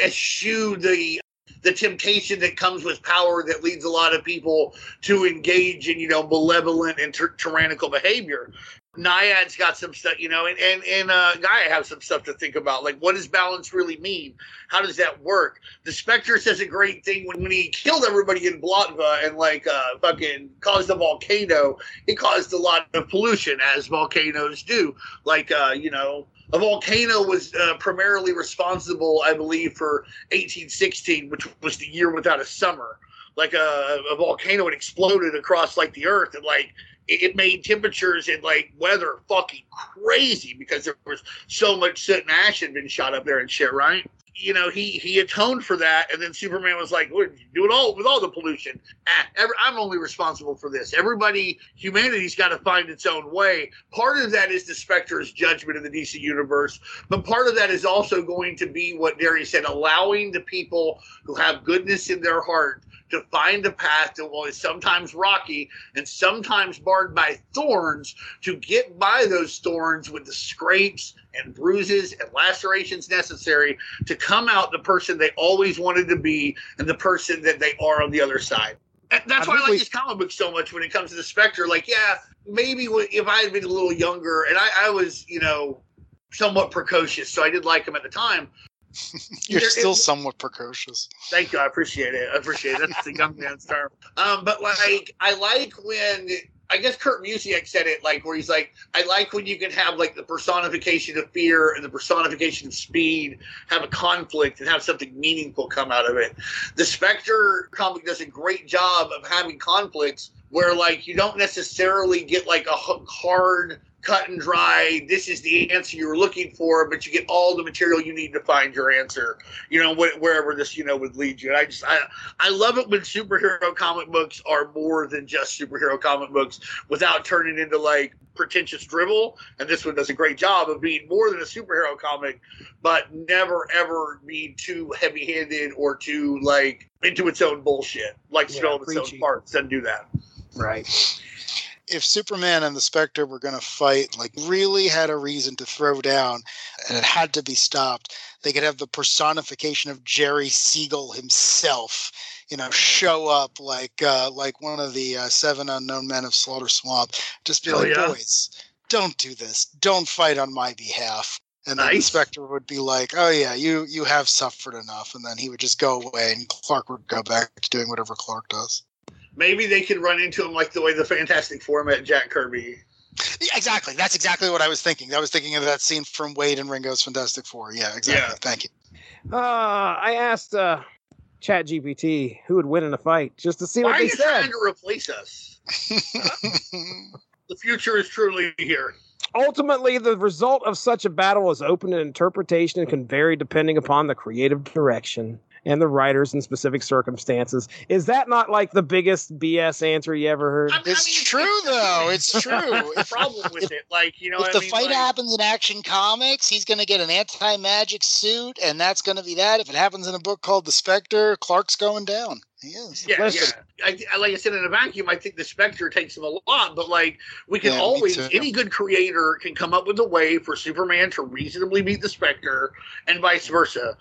eschew the the temptation that comes with power that leads a lot of people to engage in you know malevolent and tyr- tyrannical behavior. Naiad's got some stuff, you know, and and and uh, Gaia have some stuff to think about. Like, what does balance really mean? How does that work? The Spectre says a great thing when, when he killed everybody in Vlatava and like uh, fucking caused a volcano. It caused a lot of pollution, as volcanoes do. Like, uh, you know, a volcano was uh, primarily responsible, I believe, for 1816, which was the year without a summer. Like a, a volcano had exploded across like the earth and like it made temperatures and like weather fucking crazy because there was so much soot and ash had been shot up there and shit, right? You know, he he atoned for that, and then Superman was like, "What? Do it all with all the pollution. Ah, every, I'm only responsible for this. Everybody, humanity's got to find its own way. Part of that is the Spectre's judgment of the DC universe, but part of that is also going to be what Darius said, allowing the people who have goodness in their heart to find a path that is sometimes rocky and sometimes barred by thorns to get by those thorns with the scrapes and bruises and lacerations necessary to come out the person they always wanted to be and the person that they are on the other side. And that's I why I like we- these comic books so much when it comes to the Spectre. Like, yeah, maybe if I had been a little younger and I, I was, you know, somewhat precocious, so I did like him at the time. You're There still is- somewhat precocious. Thank you. I appreciate it. I appreciate it. That's the young man's term. Um, but like, I like when I guess Kurt Busiek said it like where he's like, I like when you can have like the personification of fear and the personification of speed have a conflict and have something meaningful come out of it. The Spectre comic does a great job of having conflicts where like you don't necessarily get like a hard cut and dry this is the answer you were looking for but you get all the material you need to find your answer you know wh- wherever this you know would lead you. And i just i i love it when superhero comic books are more than just superhero comic books without turning into like pretentious drivel. And this one does a great job of being more than a superhero comic but never ever be too heavy-handed or too like into its own bullshit like Yeah, its own parts doesn't do that. Right. If Superman and the Spectre were going to fight, like really had a reason to throw down, and it had to be stopped, they could have the personification of Jerry Siegel himself, you know, show up like uh, like one of the uh, seven unknown men of Slaughter Swamp. Just be Oh, like, yeah? boys, don't do this. Don't fight on my behalf. And then the Nice. Spectre would be like, "Oh yeah, you you have suffered enough," and then he would just go away, and Clark would go back to doing whatever Clark does. Maybe they could run into him like the way the fantastic four met jack kirby Yeah, exactly. That's exactly what I was thinking. I was thinking of that scene from Waid and Wieringo's Fantastic Four. Yeah, exactly. Yeah. Thank you. Uh, I asked uh, Chat GPT who would win in a fight just to see Why what are they you said. trying to replace us? the future is truly here. Ultimately, the result of such a battle is open to interpretation and can vary depending upon the creative direction and the writers in specific circumstances. Is that not like the biggest BS answer you ever heard? It's true though. It's true. the problem with it, like you know, if I the mean, fight like, happens in Action Comics, he's going to get an anti-magic suit, and that's going to be that. If it happens in a book called The Spectre, Clark's going down. He is. Yeah, yeah. I, I, like I said, in a vacuum, I think the Spectre takes him a lot, but like we can Yeah, always, any good creator can come up with a way for Superman to reasonably beat the Spectre, and vice versa.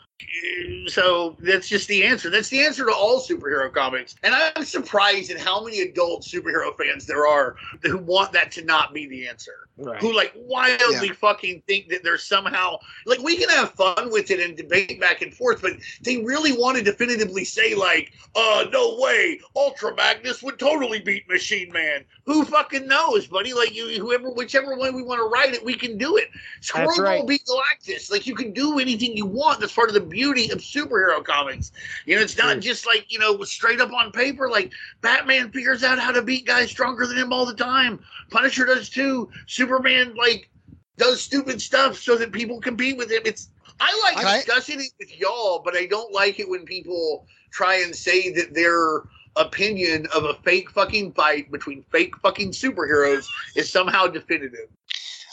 So that's just the answer. That's the answer to all superhero comics. And I'm surprised at how many adult superhero fans there are who want that to not be the answer. Right. Who like wildly fucking think that they're somehow like we can have fun with it and debate back and forth, but they really want to definitively say like, uh, no way, Ultra Magnus would totally beat Machine Man. Who fucking knows, buddy? Like you, whoever, whichever way we want to write it, we can do it. Squirrel right. beat Galactus. Like you can do anything you want. That's part of the beauty of superhero comics. You know, it's not hmm. just like you know straight up on paper. Like Batman figures out how to beat guys stronger than him all the time. Punisher does too. Superman like does stupid stuff so that people compete with him. It's I like discussing it with y'all, but I don't like it when people try and say that their opinion of a fake fucking fight between fake fucking superheroes is somehow definitive.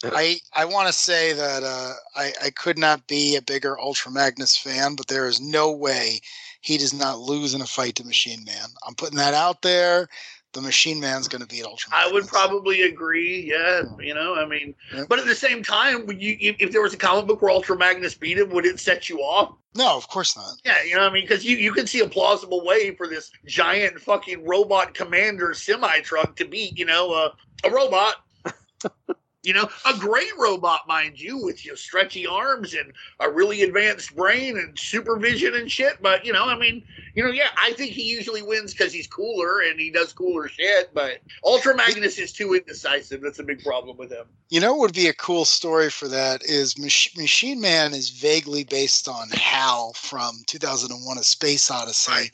I I want to say that uh, I I could not be a bigger Ultra Magnus fan, but there is no way he does not lose in a fight to Machine Man. I'm putting that out there. The Machine Man's going to beat Ultra. Magnus. I would probably agree. Yeah, you know, I mean, but at the same time, would you if, if there was a comic book where Ultra Magnus beat him, would it set you off? No, of course not. Yeah, you know what I mean? Because you, you can see a plausible way for this giant fucking robot commander semi truck to beat, you know, uh, a robot. you know, a great robot, mind you, with your stretchy arms and a really advanced brain and supervision and shit. But, you know, I mean, you know, yeah, I think he usually wins because he's cooler and he does cooler shit. But Ultra Magnus is too indecisive. That's a big problem with him. You know what would be a cool story for that is Mach- Machine Man is vaguely based on Hal from 2001: A Space Odyssey.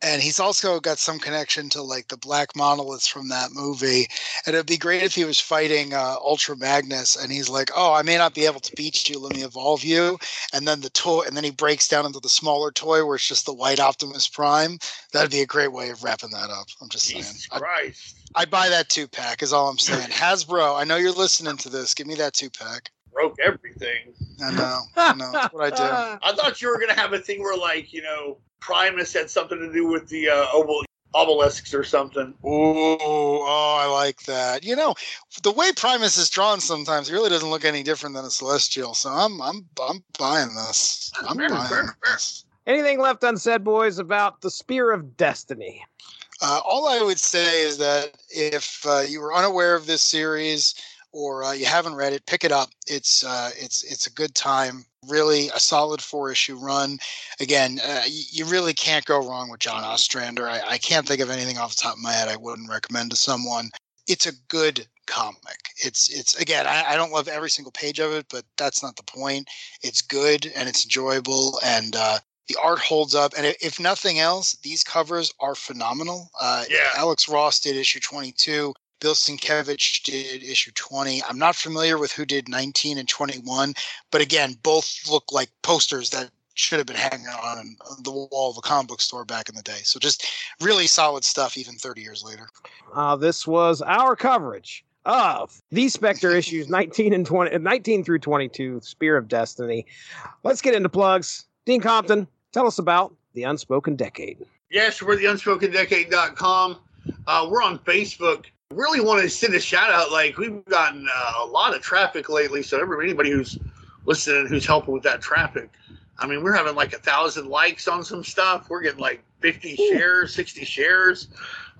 And he's also got some connection to like the Black Monoliths from that movie. And it'd be great if he was fighting uh, Ultra Magnus and he's like, "Oh, I may not be able to beat you. Let me evolve you." And then the toy, and then he breaks down into the smaller toy where it's just the white Optimus Prime. That'd be a great way of wrapping that up. I'm just saying. I'd, Christ. I'd buy that two pack. Is all I'm saying. Hasbro, I know you're listening to this. Give me that two pack. Broke everything. I know. I know. That's what I do. I thought you were going to have a thing where, like, you know, Primus had something to do with the uh, obel- obelisks or something. Ooh, oh, I like that. You know, the way Primus is drawn sometimes, he really doesn't look any different than a celestial. So I'm, I'm, I'm buying this. I'm buying this. Anything left unsaid, boys, about the Spear of Destiny? Uh, all I would say is that if uh, you were unaware of this series or uh, you haven't read it, pick it up. It's uh, it's it's a good time. Really, a solid four issue run. Again, uh, you really can't go wrong with John Ostrander. I, I can't think of anything off the top of my head I wouldn't recommend to someone. It's a good comic. It's it's again, I, I don't love every single page of it, but that's not the point. It's good and it's enjoyable and uh, the art holds up. And if nothing else, these covers are phenomenal. Uh, Yeah. Alex Ross did issue 22. Bill Sienkiewicz did issue 20. I'm not familiar with who did 19 and 21, but again, both look like posters that should have been hanging on the wall of a comic book store back in the day. So just really solid stuff, even 30 years later. Uh, this was our coverage of these Spectre issues 19 and 20, uh, 19 through 22, Spear of Destiny. Let's get into plugs. Dean Compton, tell us about the Unspoken Decade. Yes, we're the unspokendecade.com. Uh, we're on Facebook. Really want to send a shout out. Like, we've gotten uh, a lot of traffic lately. So, everybody, anybody who's listening who's helping with that traffic, I mean, we're having like a thousand likes on some stuff. We're getting like 50 shares, 60 shares.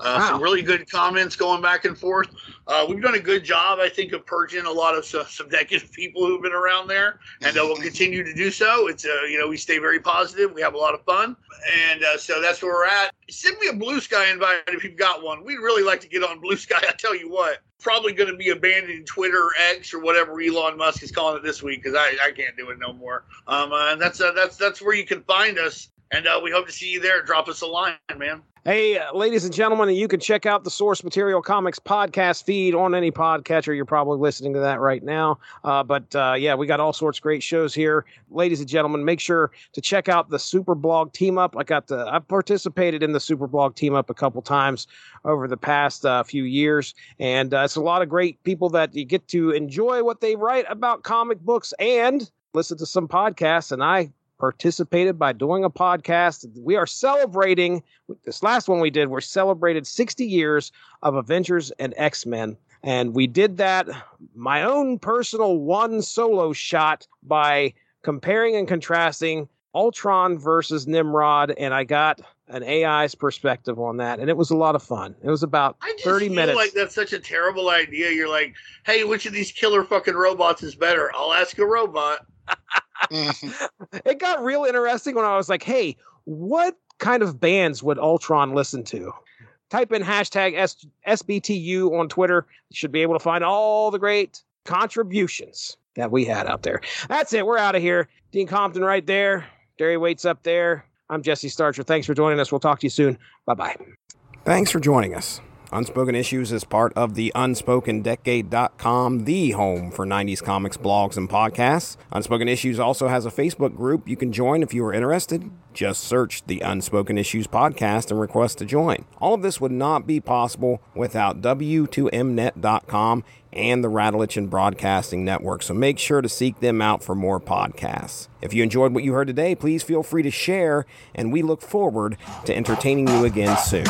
Uh, Some really good comments going back and forth. Uh, we've done a good job, I think, of purging a lot of su- some negative people who've been around there, and uh, we'll continue to do so. It's uh, you know we stay very positive, we have a lot of fun, and uh, so that's where we're at. Send me a Blue Sky invite if you've got one. We'd really like to get on Blue Sky. I tell you what, probably going to be abandoning Twitter, or X, or whatever Elon Musk is calling it this week because I, I can't do it no more. Um, uh, and that's uh, that's that's where you can find us, and uh, we hope to see you there. Drop us a line, man. Hey, uh, ladies and gentlemen, you can check out the Source Material Comics podcast feed on any podcatcher. You're probably listening to that right now. Uh, but uh, yeah, we got all sorts of great shows here. Ladies and gentlemen, make sure to check out the Super Blog Team Up. I got the, I've participated in the Super Blog Team Up a couple times over the past uh, few years. And uh, it's a lot of great people that you get to enjoy what they write about comic books and listen to some podcasts. And I participated by doing a podcast. We are celebrating this last one we did. We're celebrated 60 years of Avengers and X Men. And we did that, my own personal one solo shot by comparing and contrasting Ultron versus Nimrod. And I got an AI's perspective on that. And it was a lot of fun. It was about I just 30 feel minutes. like that's such a terrible idea. You're like, hey, which of these killer fucking robots is better? I'll ask a robot. Mm-hmm. it got real interesting when I was like, hey, what kind of bands would Ultron listen to? Type in hashtag S- SBTU on Twitter. You should be able to find all the great contributions that we had out there. That's it. We're out of here. Dean Compton right there. Darry Waits up there. I'm Jesse Starcher. Thanks for joining us. We'll talk to you soon. Bye bye. Thanks for joining us. Unspoken Issues is part of the UnspokenDecade.com, the home for 90s comics blogs and podcasts. Unspoken Issues also has a Facebook group you can join if you are interested. Just search the Unspoken Issues podcast and request to join. All of this would not be possible without W2Mnet.com and the Rattlich and Broadcasting Network, so make sure to seek them out for more podcasts. If you enjoyed what you heard today, please feel free to share, and we look forward to entertaining you again soon.